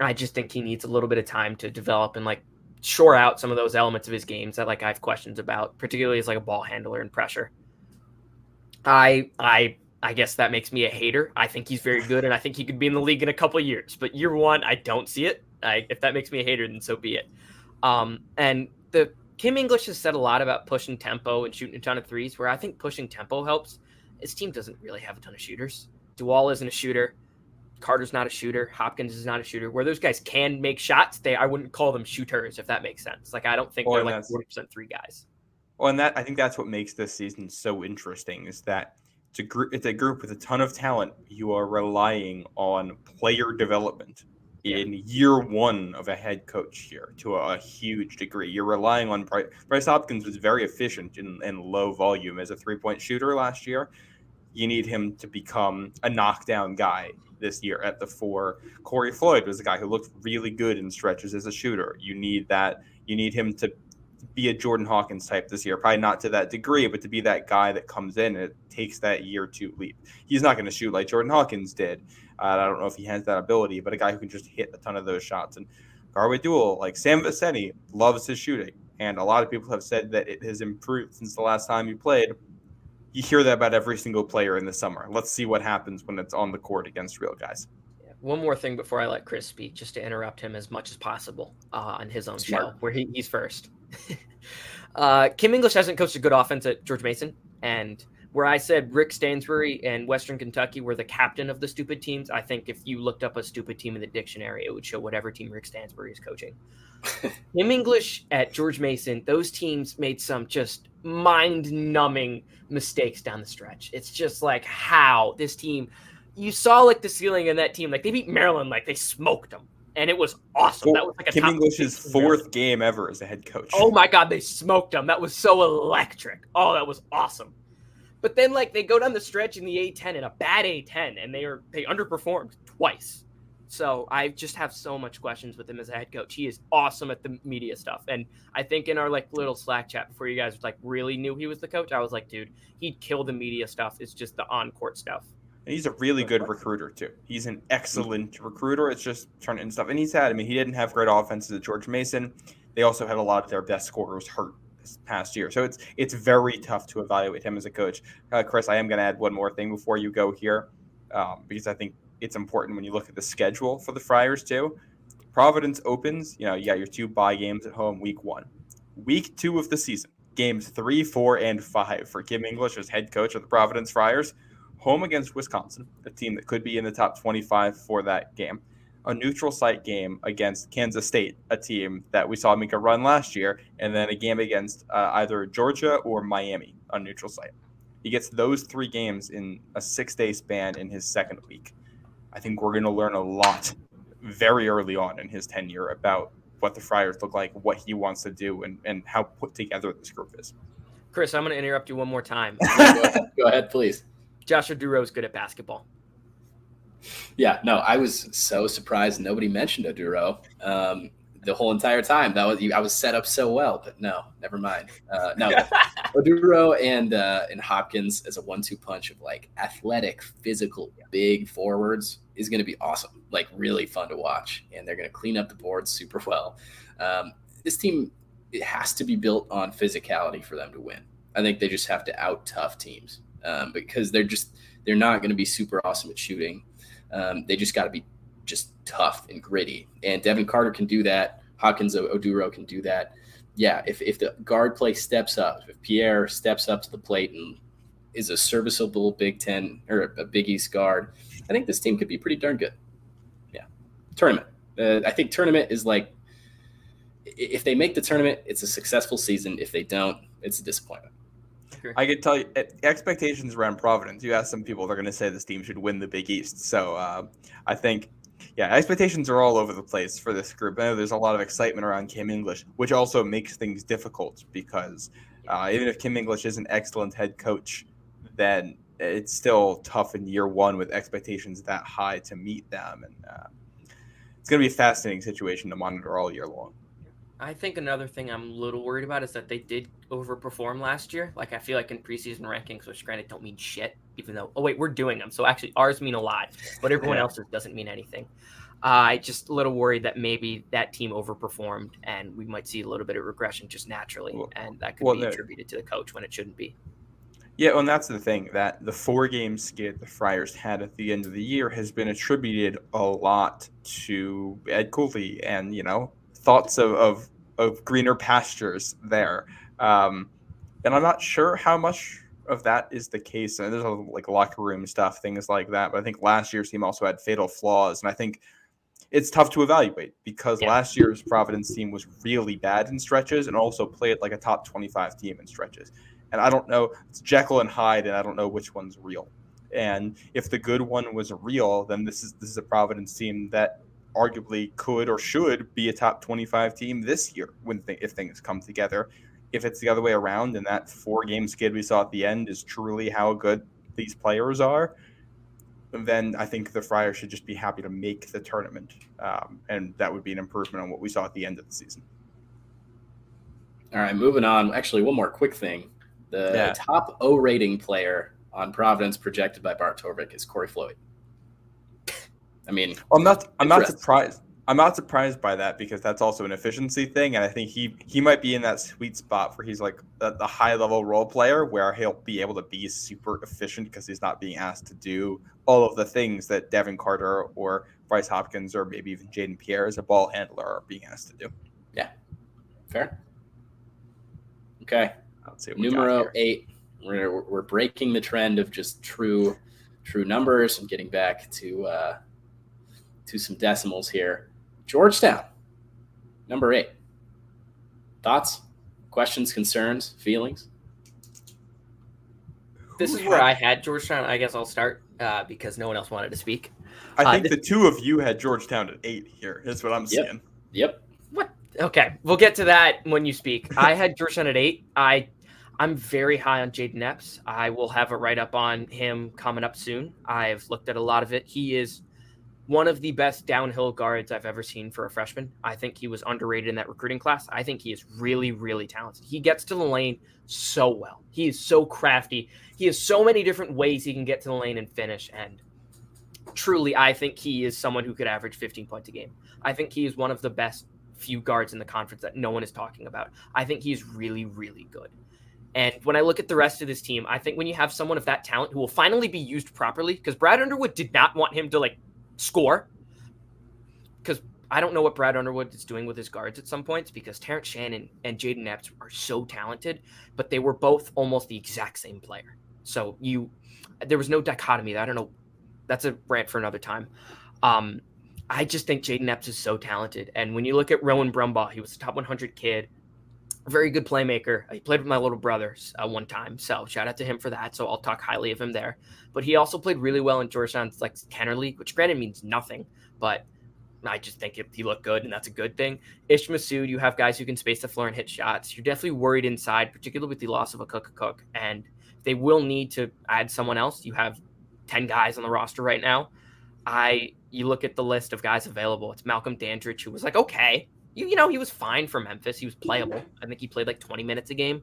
Speaker 3: I just think he needs a little bit of time to develop and like shore out some of those elements of his games that like I have questions about, particularly as like a ball handler and pressure. I I I guess that makes me a hater. I think he's very good, and I think he could be in the league in a couple years. But year one, I don't see it. I, if that makes me a hater, then so be it. Um, and the Kim English has said a lot about pushing tempo and shooting a ton of threes. Where I think pushing tempo helps. His team doesn't really have a ton of shooters. Dual isn't a shooter. Carter's not a shooter. Hopkins is not a shooter. Where those guys can make shots, they I wouldn't call them shooters if that makes sense. Like I don't think they're like forty percent three guys.
Speaker 1: Well, and that I think that's what makes this season so interesting is that it's a group it's a group with a ton of talent. You are relying on player development in year one of a head coach here to a, a huge degree. You're relying on Bryce, Bryce Hopkins was very efficient in, in low volume as a three point shooter last year. You need him to become a knockdown guy this year at the four. Corey Floyd was a guy who looked really good in stretches as a shooter. You need that. You need him to be a Jordan Hawkins type this year. Probably not to that degree, but to be that guy that comes in and it takes that year to leap. He's not going to shoot like Jordan Hawkins did. Uh, I don't know if he has that ability, but a guy who can just hit a ton of those shots. And Garwey Dual, like Sam Vecenie, loves his shooting. And a lot of people have said that it has improved since the last time he played. You hear that about every single player in the summer. Let's see what happens when it's on the court against real guys
Speaker 3: one more thing before I let Chris speak, just to interrupt him as much as possible uh, on his own Smart. show, where he, he's first. uh, Kim English hasn't coached a good offense at George Mason, and where I said Rick Stansbury and Western Kentucky were the captain of the stupid teams, I think if you looked up a stupid team in the dictionary, it would show whatever team Rick Stansbury is coaching. Kim English at George Mason, those teams made some just mind-numbing mistakes down the stretch. It's just like how this team you saw like the ceiling in that team. Like they beat Maryland, like they smoked them, and it was awesome. that was like a
Speaker 1: Kim English's fourth game ever as a head coach.
Speaker 3: Oh my god, they smoked them. That was so electric. Oh, that was awesome. But then like they go down the stretch in the A10 in a bad A10, and they are they underperformed twice. So I just have so much questions with him as a head coach. He is awesome at the media stuff, and I think in our like little Slack chat before you guys like really knew he was the coach, I was like, dude, he'd kill the media stuff. It's just the on court stuff.
Speaker 1: And he's a really good recruiter too. He's an excellent recruiter. It's just turning stuff. And he's had. I mean, he didn't have great offenses at George Mason. They also had a lot of their best scorers hurt this past year. So it's it's very tough to evaluate him as a coach. Uh, Chris, I am going to add one more thing before you go here, um, because I think it's important when you look at the schedule for the Friars too. Providence opens. You know, you got your two bye games at home week one. Week two of the season, games three, four, and five for Kim English as head coach of the Providence Friars home against Wisconsin, a team that could be in the top 25 for that game. A neutral site game against Kansas State, a team that we saw make a run last year, and then a game against uh, either Georgia or Miami on neutral site. He gets those three games in a six day span in his second week. I think we're going to learn a lot very early on in his tenure about what the Friars look like, what he wants to do, and, and how put together this group is.
Speaker 3: Chris, I'm going to interrupt you one more time.
Speaker 2: Go ahead, Go ahead please.
Speaker 3: Josh Oduro is good at basketball.
Speaker 2: Yeah, no, I was so surprised nobody mentioned Oduro um, the whole entire time. That was I was set up so well, but no, never mind. Uh, no, Oduro and uh, and Hopkins as a one-two punch of like athletic, physical, big forwards is going to be awesome. Like really fun to watch, and they're going to clean up the board super well. Um, this team it has to be built on physicality for them to win. I think they just have to out tough teams um, because they're just they're not going to be super awesome at shooting. Um, they just got to be just tough and gritty. And Devin Carter can do that. Hawkins Oduro can do that. Yeah, if, if the guard play steps up, if Pierre steps up to the plate and is a serviceable Big Ten or a Big East guard, I think this team could be pretty darn good. Yeah, tournament. Uh, I think tournament is like if they make the tournament, it's a successful season. If they don't, it's a disappointment.
Speaker 1: I could tell you expectations around Providence. You ask some people, they're going to say this team should win the Big East. So uh, I think, yeah, expectations are all over the place for this group. I know there's a lot of excitement around Kim English, which also makes things difficult because uh, even if Kim English is an excellent head coach, then it's still tough in year one with expectations that high to meet them. And uh, it's going to be a fascinating situation to monitor all year long.
Speaker 3: I think another thing I'm a little worried about is that they did overperform last year. Like I feel like in preseason rankings, which granted don't mean shit, even though oh wait we're doing them, so actually ours mean a lot, but everyone yeah. else's doesn't mean anything. Uh, I just a little worried that maybe that team overperformed and we might see a little bit of regression just naturally, well, and that could well, be attributed to the coach when it shouldn't be.
Speaker 1: Yeah, and that's the thing that the four game skid the Friars had at the end of the year has been attributed a lot to Ed Cooley and you know thoughts of, of of greener pastures there. Um, and I'm not sure how much of that is the case. And there's a, like locker room stuff, things like that. But I think last year's team also had fatal flaws, and I think it's tough to evaluate because yeah. last year's Providence team was really bad in stretches and also played like a top 25 team in stretches. And I don't know, it's Jekyll and Hyde, and I don't know which one's real. And if the good one was real, then this is this is a Providence team that arguably could or should be a top 25 team this year when th- if things come together. If it's the other way around and that four game skid we saw at the end is truly how good these players are, then I think the Friars should just be happy to make the tournament. Um, and that would be an improvement on what we saw at the end of the season.
Speaker 2: All right, moving on. Actually, one more quick thing. The yeah. top O rating player on Providence projected by Bart Torvik is Corey Floyd. I mean,
Speaker 1: I'm not. I'm not surprised. I'm not surprised by that because that's also an efficiency thing, and I think he he might be in that sweet spot where he's like the, the high level role player where he'll be able to be super efficient because he's not being asked to do all of the things that Devin Carter or Bryce Hopkins or maybe even Jayden Pierre as a ball handler are being asked to do.
Speaker 2: Yeah, fair. Okay, let's see. numero eight. We're we're breaking the trend of just true true numbers and getting back to. Uh, to some decimals here. Georgetown, number eight. Thoughts, questions, concerns, feelings?
Speaker 3: This is where I had Georgetown. I guess I'll start uh, because no one else wanted to speak.
Speaker 1: I uh, think the two of you had Georgetown at eight here. Is what I'm
Speaker 2: yep.
Speaker 1: seeing.
Speaker 2: Yep.
Speaker 3: What? Okay, we'll get to that when you speak. I had Georgetown at eight. I I'm very high on Jayden Epps. I will have a write up on him coming up soon. I've looked at a lot of it. He is one of the best downhill guards I've ever seen for a freshman. I think he was underrated in that recruiting class. I think he is really, really talented. He gets to the lane so well. He is so crafty. He has so many different ways he can get to the lane and finish. And truly, I think he is someone who could average 15 points a game. I think he is one of the best few guards in the conference that no one is talking about. I think he's really, really good. And when I look at the rest of this team, I think when you have someone of that talent who will finally be used properly, because Brad Underwood did not want him to like score. Because I don't know what Brad Underwood is doing with his guards at some points because Terrence Shannon and Jayden Epps are so talented, but they were both almost the exact same player. So you, there was no dichotomy. I don't know. That's a rant for another time. Um, I just think Jayden Epps is so talented. And when you look at Rowan Brumbaugh, he was a top 100 kid, very good playmaker. He played with my little brother uh, one time, so shout out to him for that. So I'll talk highly of him there. But he also played really well in Georgetown's like Kenner League, which granted means nothing, but I just think it, he looked good, and that's a good thing. Ish Massoud, you have guys who can space the floor and hit shots. You're definitely worried inside, particularly with the loss of a Cook, cook. and they will need to add someone else. You have ten guys on the roster right now. I you look at the list of guys available. It's Malcolm Dandridge, who was like okay, you, you know, he was fine for Memphis. He was playable. I think he played like 20 minutes a game.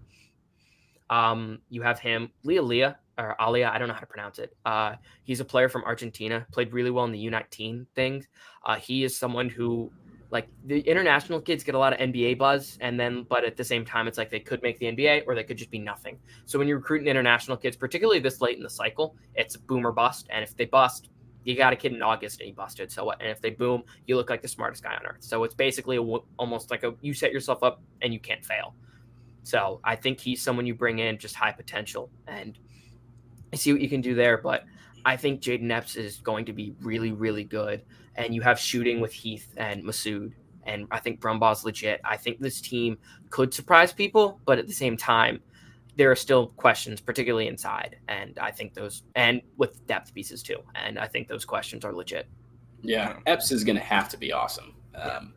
Speaker 3: Um, you have him, Leah Leah or Alia, I don't know how to pronounce it. Uh, he's a player from Argentina, played really well in the U19 things. Uh, he is someone who, like, the international kids get a lot of NBA buzz, and then, but at the same time, it's like they could make the NBA or they could just be nothing. So when you're recruiting international kids, particularly this late in the cycle, it's boom or bust. And if they bust, you got a kid in August and he busted. So what? And if they boom, you look like the smartest guy on earth. So it's basically a, almost like a you set yourself up and you can't fail. So I think he's someone you bring in just high potential and I see what you can do there. But I think Jayden Epps is going to be really, really good. And you have shooting with Heath and Massoud. And I think Brumbaugh's legit. I think this team could surprise people, but at the same time, there are still questions, particularly inside. And I think those, and with depth pieces too. And I think those questions are legit.
Speaker 2: Yeah, Epps is going to have to be awesome. Um,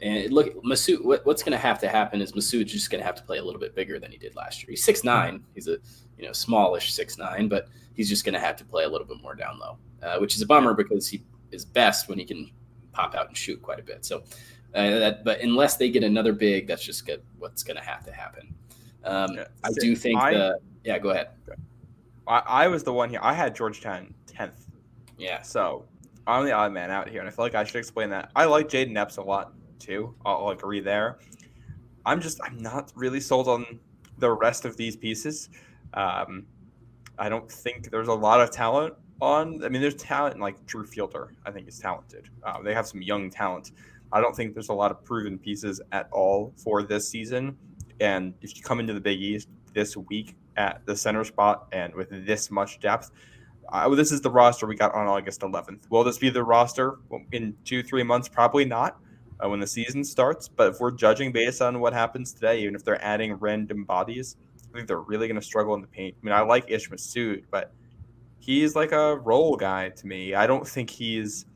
Speaker 2: and look, Massoud, what, what's going to have to happen is Massoud's just going to have to play a little bit bigger than he did last year. He's six nine. He's a you know smallish six nine, but he's just going to have to play a little bit more down low, uh, which is a bummer because he is best when he can pop out and shoot quite a bit. So, uh, that, but unless they get another big, that's just good, what's going to have to happen. Um, yeah. I do think I, the yeah. Go ahead.
Speaker 1: I, I was the one here. I had Georgetown tenth.
Speaker 2: Yeah.
Speaker 1: So I'm the odd man out here, and I feel like I should explain that. I like Jayden Epps a lot too. I'll, I'll agree there. I'm just I'm not really sold on the rest of these pieces. Um, I don't think there's a lot of talent on. I mean, there's talent like Drew Fielder. I think is talented. Uh, they have some young talent. I don't think there's a lot of proven pieces at all for this season. And if you come into the Big East this week at the center spot and with this much depth, uh, this is the roster we got on August 11th. Will this be the roster in two, three months? Probably not uh, when the season starts. But if we're judging based on what happens today, even if they're adding random bodies, I think they're really going to struggle in the paint. I mean, I like Ish Massoud, but he's like a role guy to me. I don't think he's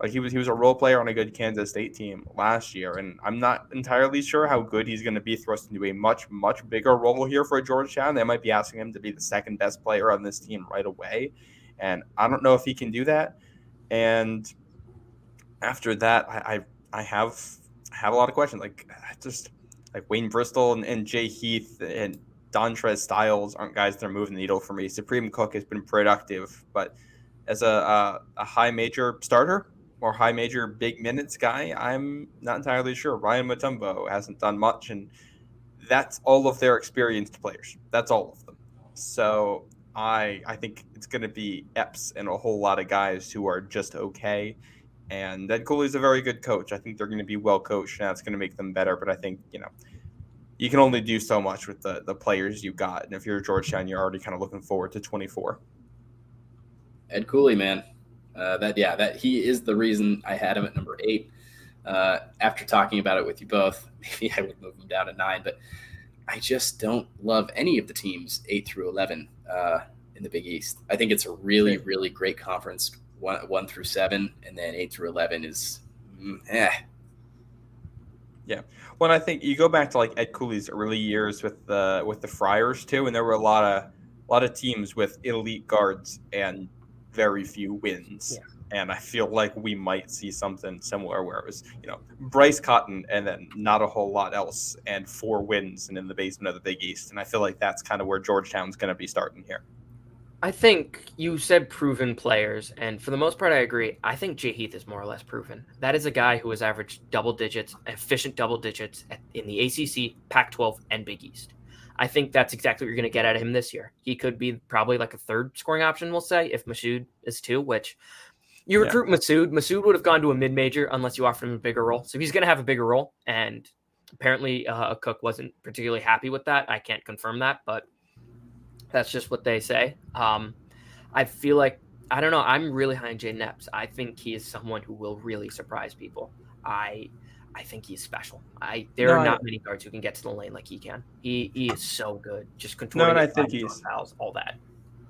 Speaker 1: like he was he was a role player on a good Kansas State team last year, and I'm not entirely sure how good he's going to be thrust into a much much bigger role here for Georgetown. They might be asking him to be the second best player on this team right away, and I don't know if he can do that. And after that, I I, I have have a lot of questions. Like just like Wayne Bristol and, and Jay Heath and Dontrez Styles aren't guys that are moving the needle for me. Supreme Cook has been productive, but as a, a, a high major starter, or high major big minutes guy, I'm not entirely sure. Ryan Mutombo hasn't done much, and that's all of their experienced players. That's all of them. So I I think it's going to be Epps and a whole lot of guys who are just okay. And Ed Cooley's a very good coach. I think they're going to be well coached, and that's going to make them better. But I think you know you can only do so much with the the players you got. And if you're Georgetown, you're already kind of looking forward to 24.
Speaker 2: Ed Cooley, man, uh, that yeah, that he is the reason I had him at number eight. Uh, after talking about it with you both, maybe I would move him down to nine, but I just don't love any of the teams eight through eleven uh, in the Big East. I think it's a really, really great conference, one one through seven, and then eight through eleven is, mm, eh.
Speaker 1: Yeah, well, I think you go back to like Ed Cooley's early years with the with the Friars too, and there were a lot of a lot of teams with elite guards and very few wins. Yeah. And I feel like we might see something similar where it was, you know, Bryce Cotton and then not a whole lot else and four wins and in the basement of the Big East. And I feel like that's kind of where Georgetown's going to be starting here.
Speaker 3: I think you said proven players, and for the most part, I agree. I think Jay Heath is more or less proven. That is a guy who has averaged double digits, efficient double digits in the ACC, Pac 12, and Big East. I think that's exactly what you're going to get out of him this year. He could be probably like a third scoring option, we'll say, if Massoud is two, which you recruit yeah. Massoud. Massoud would have gone to a mid major unless you offered him a bigger role. So he's going to have a bigger role. And apparently, uh, Cook wasn't particularly happy with that. I can't confirm that, but that's just what they say. Um, I feel like, I don't know, I'm really high on Jay Epps. I think he is someone who will really surprise people. I I think he's special. I there no, are not I, many guards who can get to the lane like he can. He he is so good. Just controlling.
Speaker 1: No, and I think he's
Speaker 3: fouls, all that.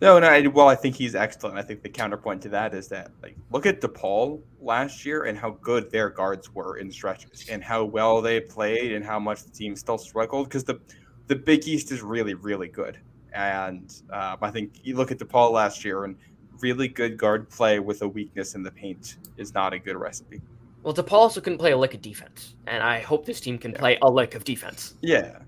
Speaker 1: No, no. I, well, I think he's excellent. I think the counterpoint to that is that like look at DePaul last year and how good their guards were in stretches and how well they played and how much the team still struggled because the the Big East is really really good. And um, I think you look at DePaul last year and really good guard play with a weakness in the paint is not a good recipe.
Speaker 3: Well, DePaul also couldn't play a lick of defense, and I hope this team can yeah. play a lick of defense.
Speaker 1: Yeah,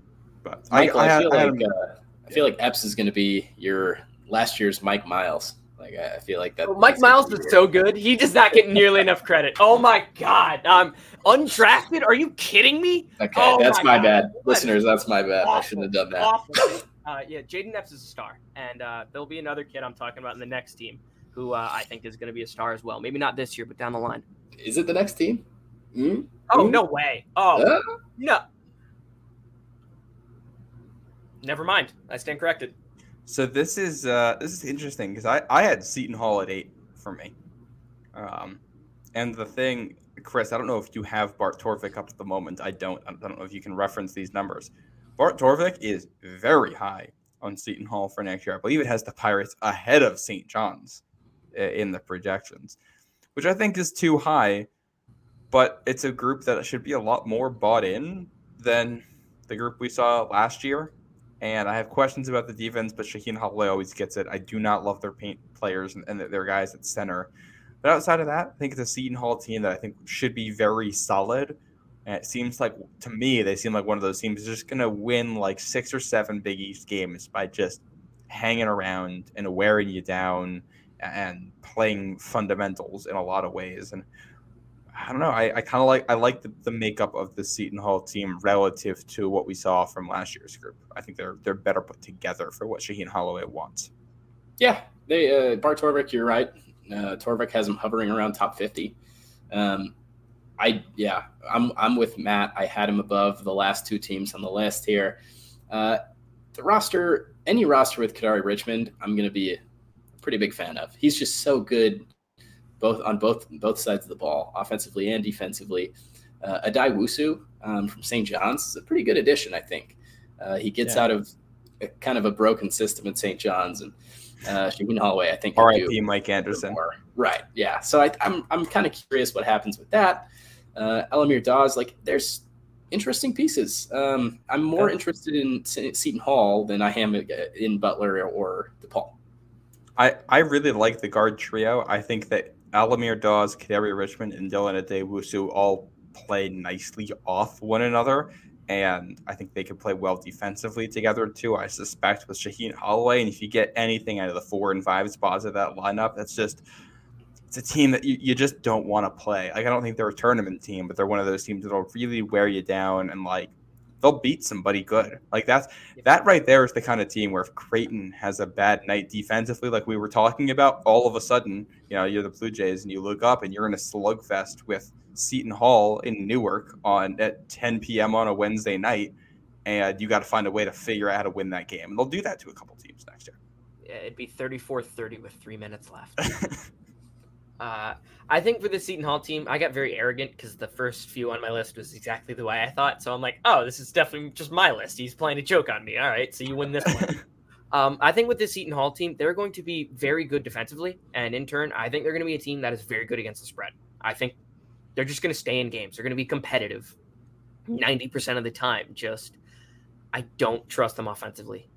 Speaker 1: but
Speaker 2: Michael, I, I, I feel I, like uh, I feel like Epps is going to be your last year's Mike Miles. Like I feel like that.
Speaker 3: Well, Mike Miles is so good. He does not get nearly enough credit. Oh my god, um, undrafted? Are you kidding me?
Speaker 2: Okay, oh that's my, my bad, listeners. That's my bad. Awful, I shouldn't have done that.
Speaker 3: Awful. Uh, yeah, Jayden Epps is a star, and uh, there'll be another kid I'm talking about in the next team who uh, I think is going to be a star as well. Maybe not this year, but down the line.
Speaker 2: Is it the next team?
Speaker 3: Mm? Oh mm? no way! Oh uh? no. Never mind. I stand corrected.
Speaker 1: So this is uh, this is interesting because I, I had Seton Hall at eight for me, um, and the thing, Chris, I don't know if you have Bart Torvik up at the moment. I don't. I don't know if you can reference these numbers. Bart Torvik is very high on Seton Hall for next year. I believe it has the Pirates ahead of St. John's in the projections, which I think is too high. But it's a group that should be a lot more bought in than the group we saw last year. And I have questions about the defense, but Shaheen Holloway always gets it. I do not love their paint players and, and their guys at center. But outside of that, I think it's a Seton Hall team that I think should be very solid. And it seems like to me, they seem like one of those teams just going to win like six or seven Big East games by just hanging around and wearing you down and playing fundamentals in a lot of ways. And I don't know. I, I kind of like I like the, the makeup of the Seton Hall team relative to what we saw from last year's group. I think they're they're better put together for what Shaheen Holloway wants.
Speaker 2: Yeah, they uh, Bart Torvik, you're right. Uh, Torvik has him hovering around top fifty. Um, I yeah, I'm I'm with Matt. I had him above the last two teams on the list here. Uh, the roster, any roster with Kadary Richmond, I'm going to be pretty big fan of. He's just so good both on both both sides of the ball, offensively and defensively. Uh, Addae Wusu um, from St. John's is a pretty good addition, I think. Uh, he gets yeah. out of a, kind of a broken system at St. John's, and uh, Shaheen Holloway, I think.
Speaker 1: R.I.P. Mike Anderson.
Speaker 2: Right. Yeah. So I, am I'm, I'm kind of curious what happens with that. Uh, Al-Amir Dawes, like there's interesting pieces. Um, I'm more yeah. interested in Seton Hall than I am in Butler or DePaul.
Speaker 1: I, I really like the guard trio. I think that Al-Amir Dawes, Kadary Richmond, and Dylan Addae-Wusu all play nicely off one another. And I think they could play well defensively together too. I suspect with Shaheen Holloway. And if you get anything out of the four and five spots of that lineup, that's just it's a team that you, you just don't want to play. Like I don't think they're a tournament team, but they're one of those teams that'll really wear you down and like they'll beat somebody good. Like that's that right there is the kind of team where if Creighton has a bad night defensively, like we were talking about, all of a sudden, you know, you're the Blue Jays and you look up and you're in a slugfest with Seton Hall in Newark on at 10 p.m. on a Wednesday night, and you got to find a way to figure out how to win that game. And they'll do that to a couple teams next year.
Speaker 3: Yeah, it'd be 34-30 with three minutes left. Uh, I think for the Seton Hall team, I got very arrogant because the first few on my list was exactly the way I thought. So I'm like, oh, this is definitely just my list. He's playing a joke on me. All right, so you win this one. um, I think with the Seton Hall team, they're going to be very good defensively, and in turn, I think they're going to be a team that is very good against the spread. I think they're just going to stay in games. They're going to be competitive ninety percent of the time. Just I don't trust them offensively.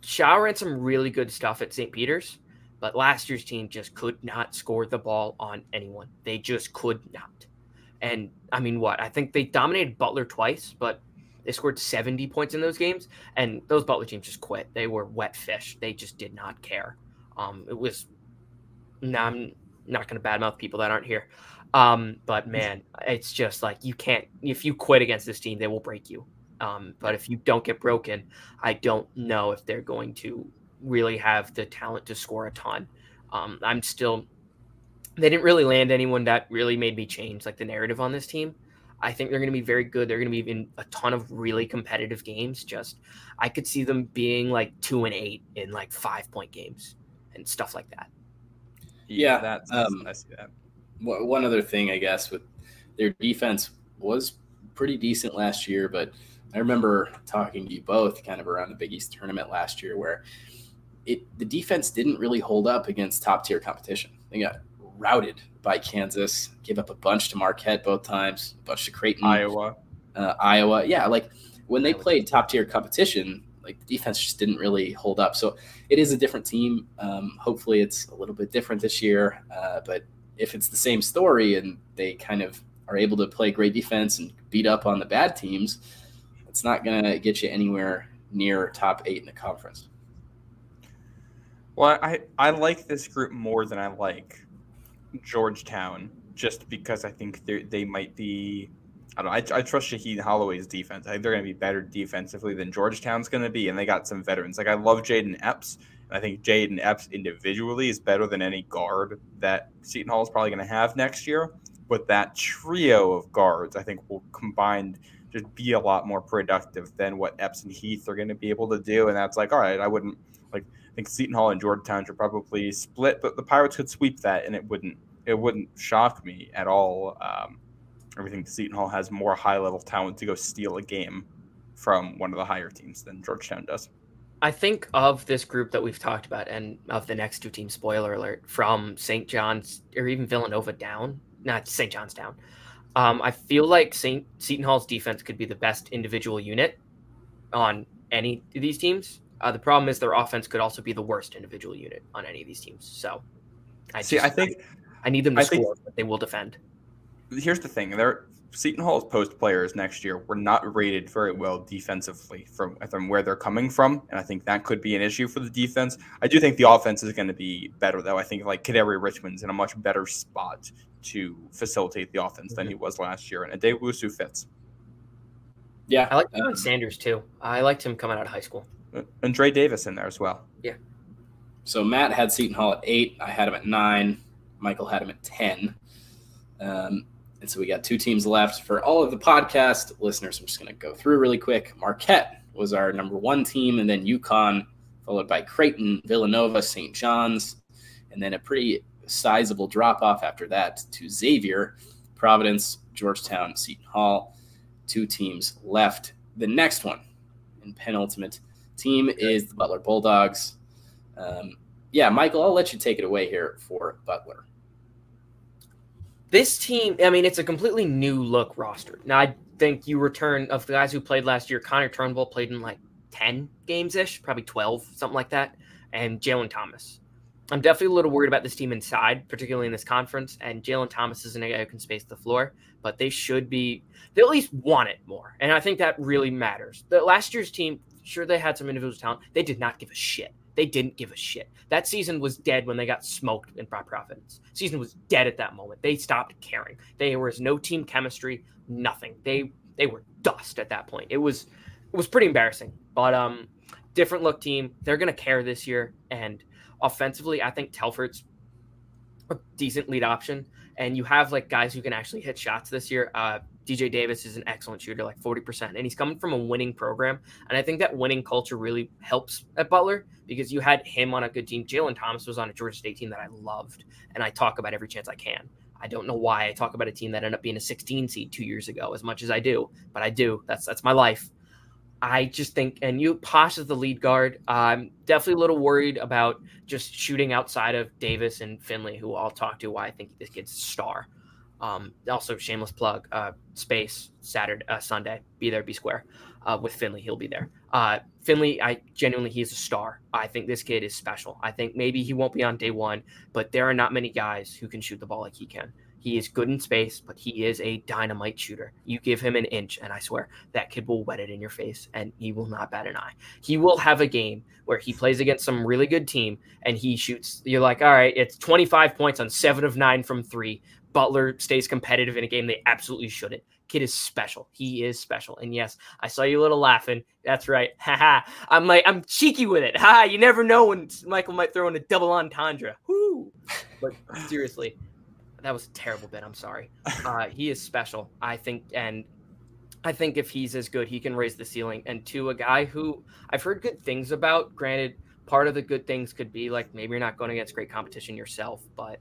Speaker 3: Shaw ran some really good stuff at St. Peter's but last year's team just could not score the ball on anyone. They just could not. And I mean, what? I think they dominated Butler twice, but they scored 70 points in those games. And those Butler teams just quit. They were wet fish. They just did not care. Um, it was, no, I'm not going to badmouth people that aren't here. Um, but man, it's just like you can't, if you quit against this team, they will break you. Um, but if you don't get broken, I don't know if they're going to really have the talent to score a ton. Um, I'm still, they didn't really land anyone that really made me change like the narrative on this team. I think they're going to be very good. They're going to be in a ton of really competitive games. Just, I could see them being like two and eight in like five point games and stuff like that.
Speaker 2: Yeah, that's um, I see that. One other thing, I guess, with their defense was pretty decent last year, but I remember talking to you both kind of around the Big East tournament last year where it the defense didn't really hold up against top tier competition. They got routed by Kansas, gave up a bunch to Marquette both times, a bunch to Creighton,
Speaker 1: Iowa,
Speaker 2: uh, Iowa. Yeah, like when they played top tier competition, like the defense just didn't really hold up. So it is a different team. Um, hopefully, it's a little bit different this year. Uh, but if it's the same story and they kind of are able to play great defense and beat up on the bad teams, it's not going to get you anywhere near top eight in the conference.
Speaker 1: Well, I, I like this group more than I like Georgetown, just because I think they might be. I don't. Know, I, I trust Shaheen Holloway's defense. I think they're going to be better defensively than Georgetown's going to be, and they got some veterans. Like I love Jayden Epps, and I think Jayden Epps individually is better than any guard that Seton Hall is probably going to have next year. But that trio of guards, I think, will combine just be a lot more productive than what Epps and Heath are going to be able to do. And that's like, all right, I wouldn't like. I think Seton Hall and Georgetown should probably split, but the Pirates could sweep that, and it wouldn't it wouldn't shock me at all. Um, everything Seton Hall has more high level talent to go steal a game from one of the higher teams than Georgetown does.
Speaker 3: I think of this group that we've talked about and of the next two teams, spoiler alert, from St. John's or even Villanova down, not St. John's down. Um, I feel like St. Seton Hall's defense could be the best individual unit on any of these teams. Uh, the problem is their offense could also be the worst individual unit on any of these teams. So,
Speaker 1: I see. Just, I think
Speaker 3: I, I need them to I score, think, but they will defend.
Speaker 1: Here's the thing: they're Seton Hall's post players next year were not rated very well defensively from from where they're coming from, and I think that could be an issue for the defense. I do think the offense is going to be better, though. I think like Kadary Richmond's in a much better spot to facilitate the offense mm-hmm. than he was last year, and Addae-Wusu fits.
Speaker 3: Yeah, I like um, Sanders too. I liked him coming out of high school.
Speaker 1: Uh, and Dre Davis in there as well.
Speaker 3: Yeah.
Speaker 2: So Matt had Seton Hall at eight. I had him at nine. Michael had him at ten. Um, and so we got two teams left for all of the podcast listeners. I'm just going to go through really quick. Marquette was our number one team, and then UConn, followed by Creighton, Villanova, St. John's, and then a pretty sizable drop off after that to Xavier, Providence, Georgetown, Seton Hall. Two teams left. The next one in penultimate team is the Butler Bulldogs. Um, yeah, Michael, I'll let you take it away here for Butler
Speaker 3: this team, I mean, it's a completely new look roster. Now, I think you return of the guys who played last year. Connor Turnbull played in like 10 games ish, probably 12, something like that. And Jalen Thomas. I'm definitely a little worried about this team inside, particularly in this conference. And Jalen Thomas isn't a guy who can space the floor, but they should be, they at least want it more. And I think that really matters. The last year's team, sure, they had some individual talent. They did not give a shit. They didn't give a shit. That season was dead when they got smoked in by Providence. Season was dead at that moment. They stopped caring. There was no team chemistry, nothing. They they were dust at that point. It was it was pretty embarrassing. But um different look team. They're gonna care this year. And offensively, I think Telfort's a decent lead option. And you have like guys who can actually hit shots this year. Uh DJ Davis is an excellent shooter, like 40%, and he's coming from a winning program. And I think that winning culture really helps at Butler because you had him on a good team. Jalen Thomas was on a Georgia State team that I loved, and I talk about every chance I can. I don't know why I talk about a team that ended up being a 16 seed two years ago as much as I do, but I do. That's that's my life. I just think, and you Posh is the lead guard. I'm definitely a little worried about just shooting outside of Davis and Finley, who I'll talk to. Why I think this kid's a star. Um, also, shameless plug, uh, space Saturday, uh, Sunday, be there, be square. Uh, with Finley, he'll be there. Uh, Finley, I genuinely, he's a star. I think this kid is special. I think maybe he won't be on day one, but there are not many guys who can shoot the ball like he can. He is good in space, but he is a dynamite shooter. You give him an inch, and I swear that kid will wet it in your face, and he will not bat an eye. He will have a game where he plays against some really good team, and he shoots. You're like, all right, it's 25 points on seven of nine from three, Butler stays competitive in a game they absolutely shouldn't. Kid is special. He is special. And yes, I saw you a little laughing. That's right. Haha. I'm like I'm cheeky with it. Ha! You never know when Michael might throw in a double entendre. Whoo! But seriously, that was a terrible bit. I'm sorry. Uh, he is special. I think, and I think if he's as good, he can raise the ceiling. And to a guy who I've heard good things about. Granted, part of the good things could be like maybe you're not going against great competition yourself, but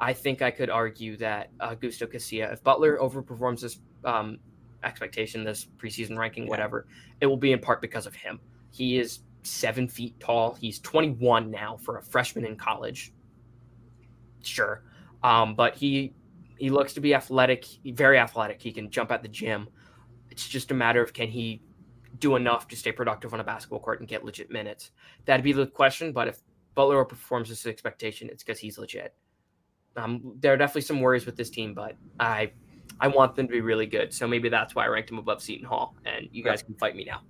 Speaker 3: I think I could argue that uh, Gusto Cassia, if Butler overperforms this um, expectation, this preseason ranking, yeah. whatever, it will be in part because of him. He is seven feet tall. He's 21 now for a freshman in college. Sure, um, but he he looks to be athletic, very athletic. He can jump at the gym. It's just a matter of can he do enough to stay productive on a basketball court and get legit minutes. That'd be the question. But if Butler performs this expectation, it's because he's legit. Um, there are definitely some worries with this team, but I I want them to be really good. So maybe that's why I ranked them above Seton Hall. And you guys can fight me now.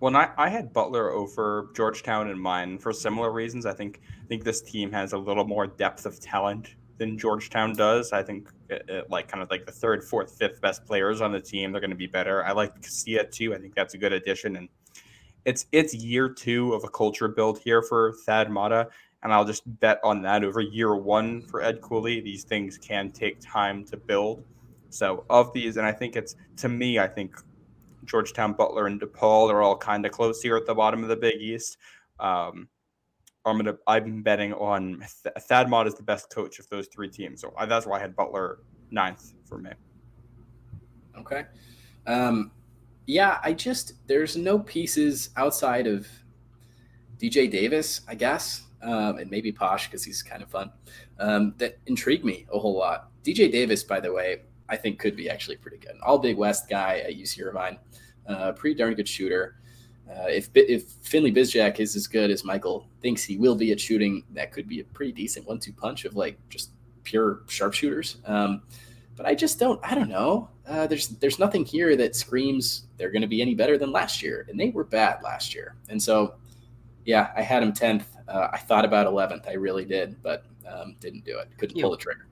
Speaker 1: Well, I, I had Butler over Georgetown in mind for similar reasons. I think I think this team has a little more depth of talent than Georgetown does. I think it, it, like kind of like the third, fourth, fifth best players on the team, they're going to be better. I like Cassia too. I think that's a good addition, and it's it's year two of a culture build here for Thad Matta, and I'll just bet on that over year one for Ed Cooley. These things can take time to build. So of these, and I think it's to me, I think Georgetown, Butler, and DePaul are all kind of close here at the bottom of the Big East. Um, I'm gonna. I'm betting on Th- Thad Matta is the best coach of those three teams, so I, that's why I had Butler ninth for me.
Speaker 2: Okay. Um, yeah, I just there's no pieces outside of DJ Davis, I guess, um, and maybe Posh because he's kind of fun. Um, that intrigue me a whole lot. DJ Davis, by the way, I think could be actually pretty good. All Big West guy at UC Irvine, uh, pretty darn good shooter. Uh, if if Finley Bizjak is as good as Michael thinks he will be at shooting, that could be a pretty decent one-two punch of like just pure sharpshooters. Um, but I just don't. I don't know. Uh, there's there's nothing here that screams they're going to be any better than last year, and they were bad last year. And so, yeah, I had him tenth. Uh, I thought about eleventh. I really did, but um, didn't do it. Couldn't pull the trigger.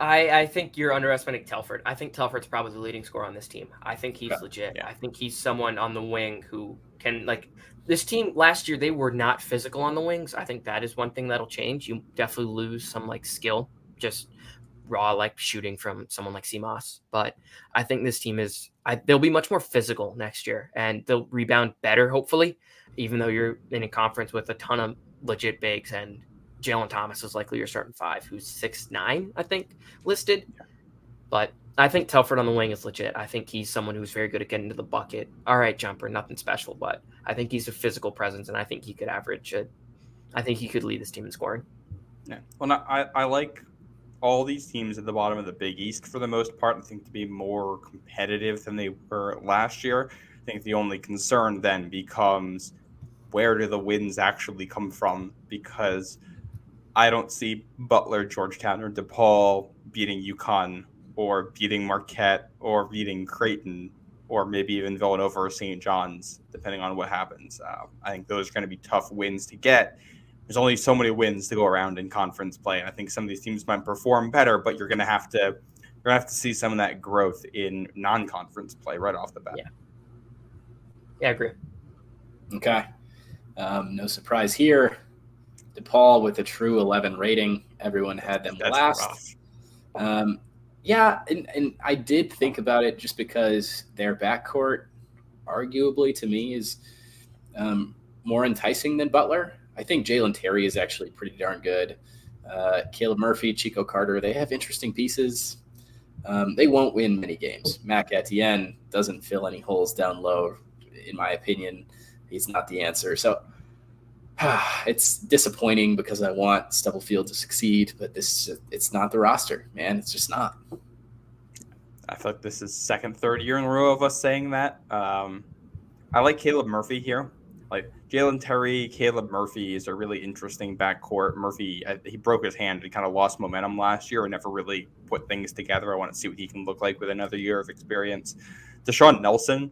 Speaker 3: I, I think you're underestimating Telfort. I think Telfort's probably the leading scorer on this team. I think he's yeah. legit. Yeah. I think he's someone on the wing who can like this team last year they were not physical on the wings. I think that is one thing that'll change. You definitely lose some like skill, just raw like shooting from someone like Simas. But I think this team is I, they'll be much more physical next year and they'll rebound better, hopefully, even though you're in a conference with a ton of legit bigs and Jalen Thomas is likely your starting five, who's six nine, I think, listed. But I think Telfort on the wing is legit. I think he's someone who's very good at getting to the bucket. All right, jumper, nothing special, but I think he's a physical presence, and I think he could average. A, I think he could lead this team in scoring.
Speaker 1: Yeah, well, I I like all these teams at the bottom of the Big East for the most part. I think to be more competitive than they were last year. I think the only concern then becomes where do the wins actually come from because I don't see Butler, Georgetown, or DePaul beating UConn or beating Marquette or beating Creighton or maybe even Villanova or St. John's, depending on what happens. Uh, I think those are going to be tough wins to get. There's only so many wins to go around in conference play, and I think some of these teams might perform better, but you're going to have to you're going to have to see some of that growth in non-conference play right off the bat.
Speaker 3: Yeah, yeah, I agree.
Speaker 2: Okay, um, no surprise here. DePaul with a true 11 rating. Everyone had them That's last. Um, yeah, and, and I did think about it just because their backcourt, arguably to me, is um, more enticing than Butler. I think Jalen Terry is actually pretty darn good. Uh, Caleb Murphy, Chico Carter, they have interesting pieces. Um, they won't win many games. Mac Etienne doesn't fill any holes down low, in my opinion. He's not the answer. So it's disappointing because I want Stubblefield to succeed, but this it's not the roster, man. It's just not.
Speaker 1: I feel like this is second, third year in a row of us saying that. Um, I like Caleb Murphy here. Like Jalen Terry, Caleb Murphy is a really interesting backcourt. Murphy, uh, he broke his hand and kind of lost momentum last year and never really put things together. I want to see what he can look like with another year of experience. Da'Sean Nelson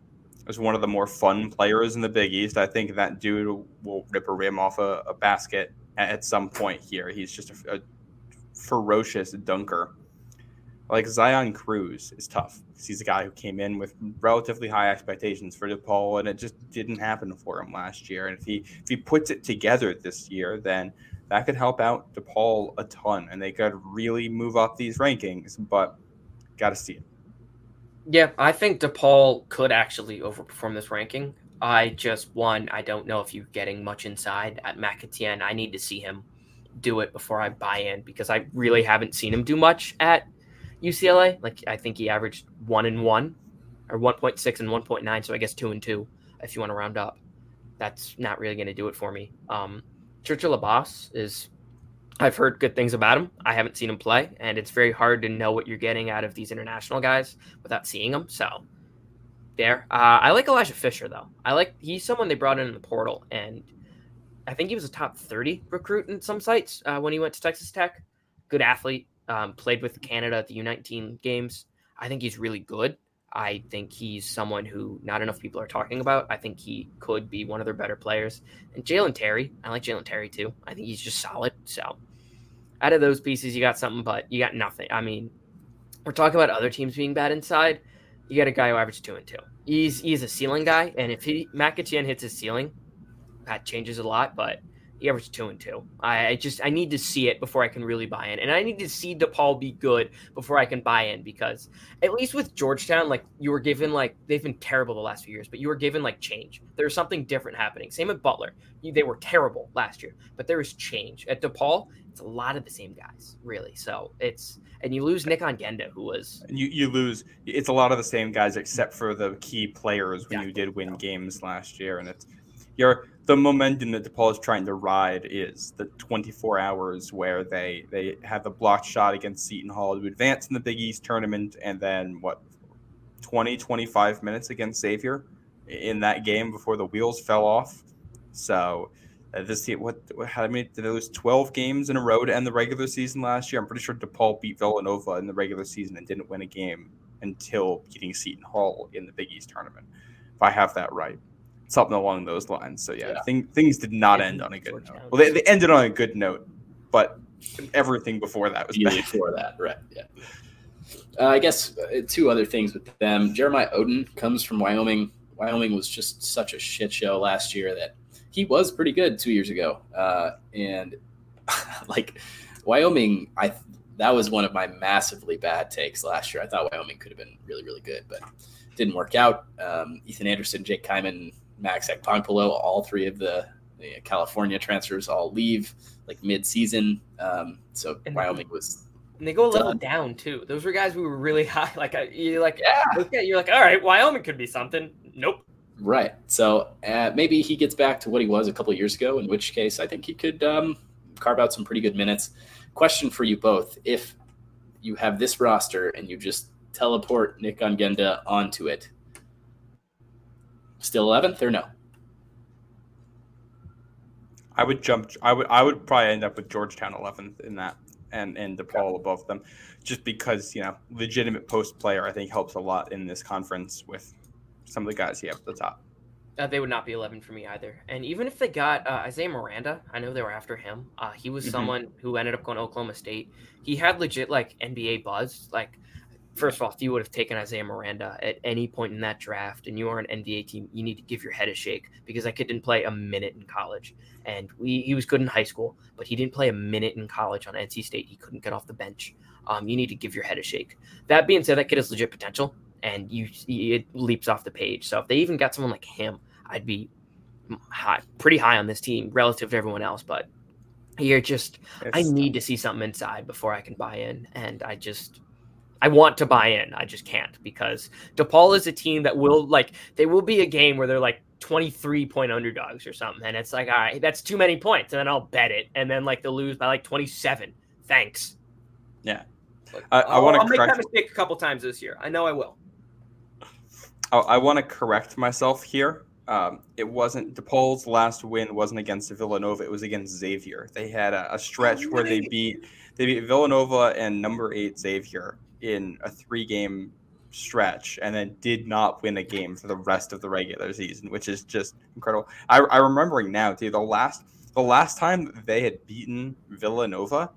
Speaker 1: is one of the more fun players in the Big East. I think that dude will rip a rim off a, a basket at, some point here. He's just a, a, ferocious dunker. Like Zion Cruz is tough because he's a guy who came in with relatively high expectations for DePaul, and it just didn't happen for him last year. And if he if he puts it together this year, then that could help out DePaul a ton, and they could really move up these rankings. But got to see it.
Speaker 3: Yeah, I think DePaul could actually overperform this ranking. I just one, I don't know if you're getting much inside at Mac Etienne. I need to see him do it before I buy in because I really haven't seen him do much at UCLA. Like I think he averaged one and one, or one point six and one point nine. So I guess two and two, if you want to round up. That's not really going to do it for me. Um, Churchill Abass is I've heard good things about him. I haven't seen him play, and it's very hard to know what you're getting out of these international guys without seeing them. So, there. Uh, I like Elijah Fisher though. I like he's someone they brought in in the portal, and I think he was a top 30 recruit in some sites uh, when he went to Texas Tech. Good athlete. Um, played with Canada at the U19 games. I think he's really good. I think he's someone who not enough people are talking about. I think he could be one of their better players. And Jalen Terry, I like Jalen Terry too. I think he's just solid. So out of those pieces, you got something, but you got nothing. I mean, we're talking about other teams being bad inside. You got a guy who averaged two and two. He's he's a ceiling guy, and if he Mac hits his ceiling, that changes a lot. But He averaged two and two. I, I, just I need to see it before I can really buy in, and I need to see DePaul be good before I can buy in because at least with Georgetown, like you were given like they've been terrible the last few years, but you were given like change. There's something different happening. Same with Butler. They were terrible last year, but there is change at DePaul. It's a lot of the same guys, really. So it's and you lose Nick Ongenda, who was
Speaker 1: you you lose. It's a lot of the same guys except for the key players when you did win games last year, and it's you're the momentum that DePaul is trying to ride is the 24 hours where they they have the blocked shot against Seton Hall to advance in the Big East tournament, and then what 20 25 minutes against Xavier in that game before the wheels fell off. So uh, this what how many did they lose 12 games in a row to end the regular season last year? I'm pretty sure DePaul beat Villanova in the regular season and didn't win a game until beating Seton Hall in the Big East tournament. If I have that right something along those lines. So yeah, yeah. Thing, things did not end on a good note. Well, they, they ended on a good note, but everything before that was bad.
Speaker 2: Before that, right? Yeah. Uh, I guess uh, two other things with them. Jeremiah Oden comes from Wyoming. Wyoming was just such a shit show last year that he was pretty good two years ago. Uh, and like Wyoming, I that was one of my massively bad takes last year. I thought Wyoming could have been really, really good, but didn't work out. Um, Ethan Anderson, Jake Kyman, Max Agbonkpolo, all three of the, the, California transfers all leave like mid-season. Um, so and Wyoming was.
Speaker 3: And they go a little done. down too. Those were guys we were really high. Like you're like, yeah, you're like, all right, Wyoming could be something. Nope.
Speaker 2: Right. So uh, maybe he gets back to what he was a couple years ago. In which case, I think he could um, carve out some pretty good minutes. Question for you both: If you have this roster and you just teleport Nick Ongenda onto it, Still 11th or no?
Speaker 1: I would jump. I would. I would probably end up with Georgetown 11th in that, and and DePaul okay. above them, just because you know legitimate post player I think helps a lot in this conference with some of the guys you have at the top.
Speaker 3: Uh, they would not be 11 for me either. And even if they got uh, Isaiah Miranda, I know they were after him. Uh, he was mm-hmm. someone who ended up going to Oklahoma State. He had legit like NBA buzz. Like first of all, if you would have taken Isaiah Miranda at any point in that draft and you are an NBA team, you need to give your head a shake because that kid didn't play a minute in college. And we, he was good in high school, but he didn't play a minute in college on NC State. He couldn't get off the bench. Um, you need to give your head a shake. That being said, that kid has legit potential and you it leaps off the page. So if they even got someone like him, I'd be high, pretty high on this team relative to everyone else. But you're just, it's, I need to see something inside before I can buy in. And I just, I want to buy in. I just can't because DePaul is a team that will like they will be a game where they're like 23 point underdogs or something. And it's like, all right, that's too many points. And then I'll bet it. And then like they'll lose by like 27. Thanks.
Speaker 1: Yeah.
Speaker 3: I, I want to I'll make that mistake a couple times this year. I know I will.
Speaker 1: I, I want to correct myself here. Um, it wasn't DePaul's last win wasn't against Villanova. It was against Xavier. They had a, a stretch oh, where they beat they beat Villanova and number eight Xavier in a three game stretch and then did not win a game for the rest of the regular season, which is just incredible. I, I remembering now, too, the last the last time they had beaten Villanova,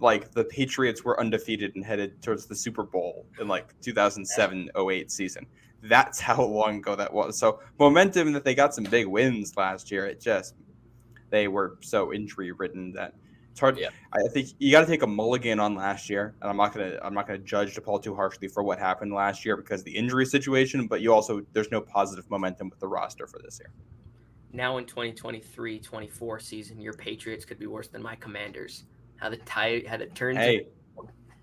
Speaker 1: like the Patriots were undefeated and headed towards the Super Bowl in like 2007 08 season. That's how long ago that was. So momentum that they got some big wins last year. It just they were so injury ridden that it's hard. Yeah. I think you got to take a mulligan on last year, and I'm not gonna I'm not gonna judge DePaul too harshly for what happened last year because the injury situation. But you also there's no positive momentum with the roster for this year.
Speaker 3: Now in 2023-24 season, your Patriots could be worse than my Commanders. How the tie had it turned.
Speaker 1: Hey,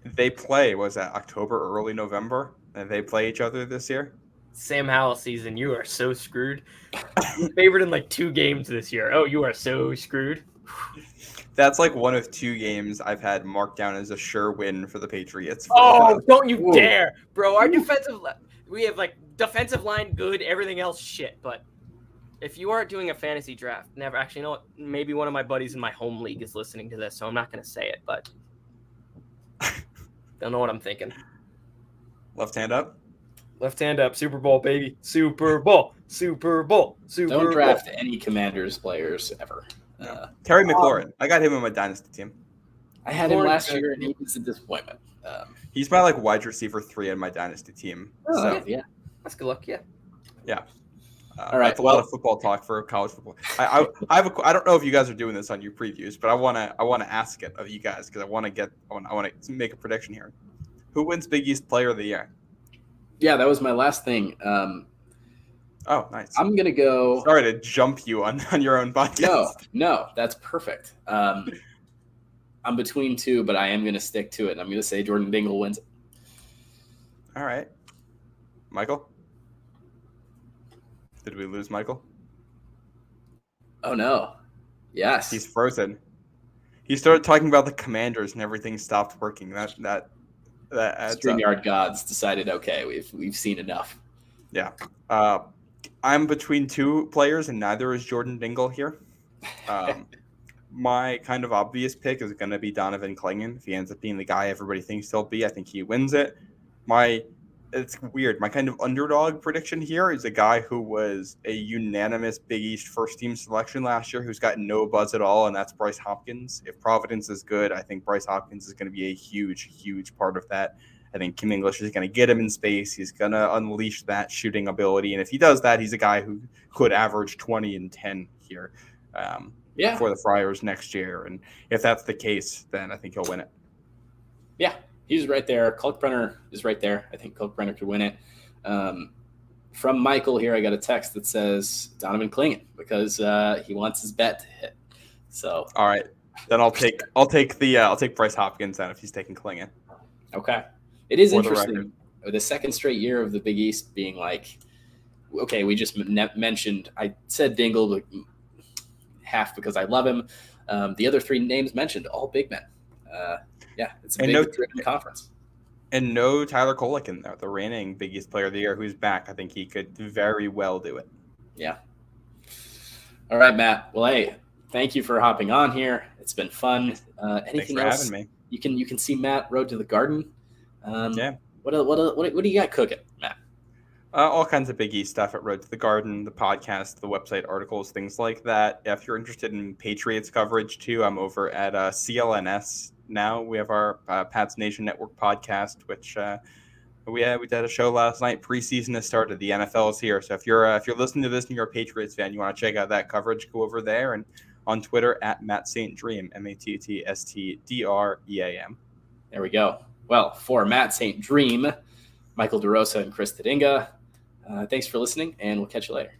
Speaker 1: they play was that October, early November, and they play each other this year.
Speaker 3: Sam Howell season, you are so screwed. favored in like two games this year. Oh, you are so screwed
Speaker 1: that's like one of two games I've had marked down as a sure win for the Patriots.
Speaker 3: Oh, don't you Ooh. dare, bro! Our defensive, we have like defensive line good, everything else shit. But if you aren't doing a fantasy draft, never actually, you know what? Maybe one of my buddies in my home league is listening to this, so I'm not gonna say it, but don't know what I'm thinking.
Speaker 1: Left hand up.
Speaker 3: Left hand up, Super Bowl, baby. Super Bowl, Super Bowl, Super
Speaker 2: Don't draft Bowl. any Commanders players ever. Uh,
Speaker 1: Terry um, McLaurin. Um, I got him in my dynasty team.
Speaker 2: I had him last year, and he was a disappointment. Um,
Speaker 1: He's my like wide receiver three in my dynasty team.
Speaker 3: Oh, so. yeah, that's good luck. Yeah,
Speaker 1: yeah. Uh, All right, that's a well, lot of football talk for college football. I, I, I have a, I don't know if you guys are doing this on your previews, but I want to I want to ask it of you guys because I want to get I want I want to make a prediction here. Who wins Big East Player of the Year?
Speaker 2: Yeah, that was my last thing. Um,
Speaker 1: oh, nice.
Speaker 2: I'm gonna go.
Speaker 1: Sorry to jump you on on your own podcast.
Speaker 2: No, no, that's perfect. Um, I'm between two, but I am gonna stick to it. and I'm gonna say Jordan Dingle wins it.
Speaker 1: All right, Michael. Did we lose Michael?
Speaker 2: Oh no. Yes.
Speaker 1: He's frozen. He started talking about the commanders and everything stopped working. That that that
Speaker 2: StreamYard gods decided, okay, we've we've seen enough.
Speaker 1: Yeah. Uh, I'm between two players and neither is Jordan Dingle here. Um, my kind of obvious pick is going to be Donovan Clingan. If he ends up being the guy everybody thinks he'll be, I think he wins it. My it's weird. My kind of underdog prediction here is a guy who was a unanimous Big East first team selection last year who's got no buzz at all, and that's Bryce Hopkins. If Providence is good, I think Bryce Hopkins is going to be a huge, huge part of that. I think Kim English is going to get him in space. He's going to unleash that shooting ability. And if he does that, he's a guy who could average 20 and 10 here um, yeah. for the Friars next year. And if that's the case, then I think he'll win it.
Speaker 2: Yeah, he's right there. Kalkbrenner is right there. I think Kalkbrenner could win it. Um, from Michael here, I got a text that says Donovan Clingan because uh, he wants his bet to hit. So
Speaker 1: all right, then I'll take I'll take the uh, I'll take Bryce Hopkins then if he's taking Clingan.
Speaker 2: Okay, it is interesting. The, the, second straight year of the Big East being like, okay, we just mentioned I said Dingle, but half because I love him. Um, the other three names mentioned all big men. Uh, yeah, it's a and big no, conference.
Speaker 1: And no Tyler Kolek in there, the reigning Big East Player of the Year, who's back. I think he could very well do it.
Speaker 2: Yeah. All right, Matt. Well, hey, thank you for hopping on here. It's been fun. Uh, anything else? You can you can see Matt Road to the Garden. Um, yeah. What what what what do you got cooking, Matt?
Speaker 1: Uh, all kinds of Big East stuff at Road to the Garden, the podcast, the website articles, things like that. If you're interested in Patriots coverage too, I'm over at uh, CLNS now. We have our uh, Pats Nation Network podcast, which uh, we had, we did a show last night. Preseason has started. The NFL is here. So if you're uh, if you're listening to this and you're a Patriots fan, you want to check out that coverage, go over there and on Twitter at Matt St. Dream, M A T T S T D R E A M.
Speaker 2: There we go. Well, for Matt St. Jean, Michael DeRosa, and Chris Tadinga, uh, thanks for listening, and we'll catch you later.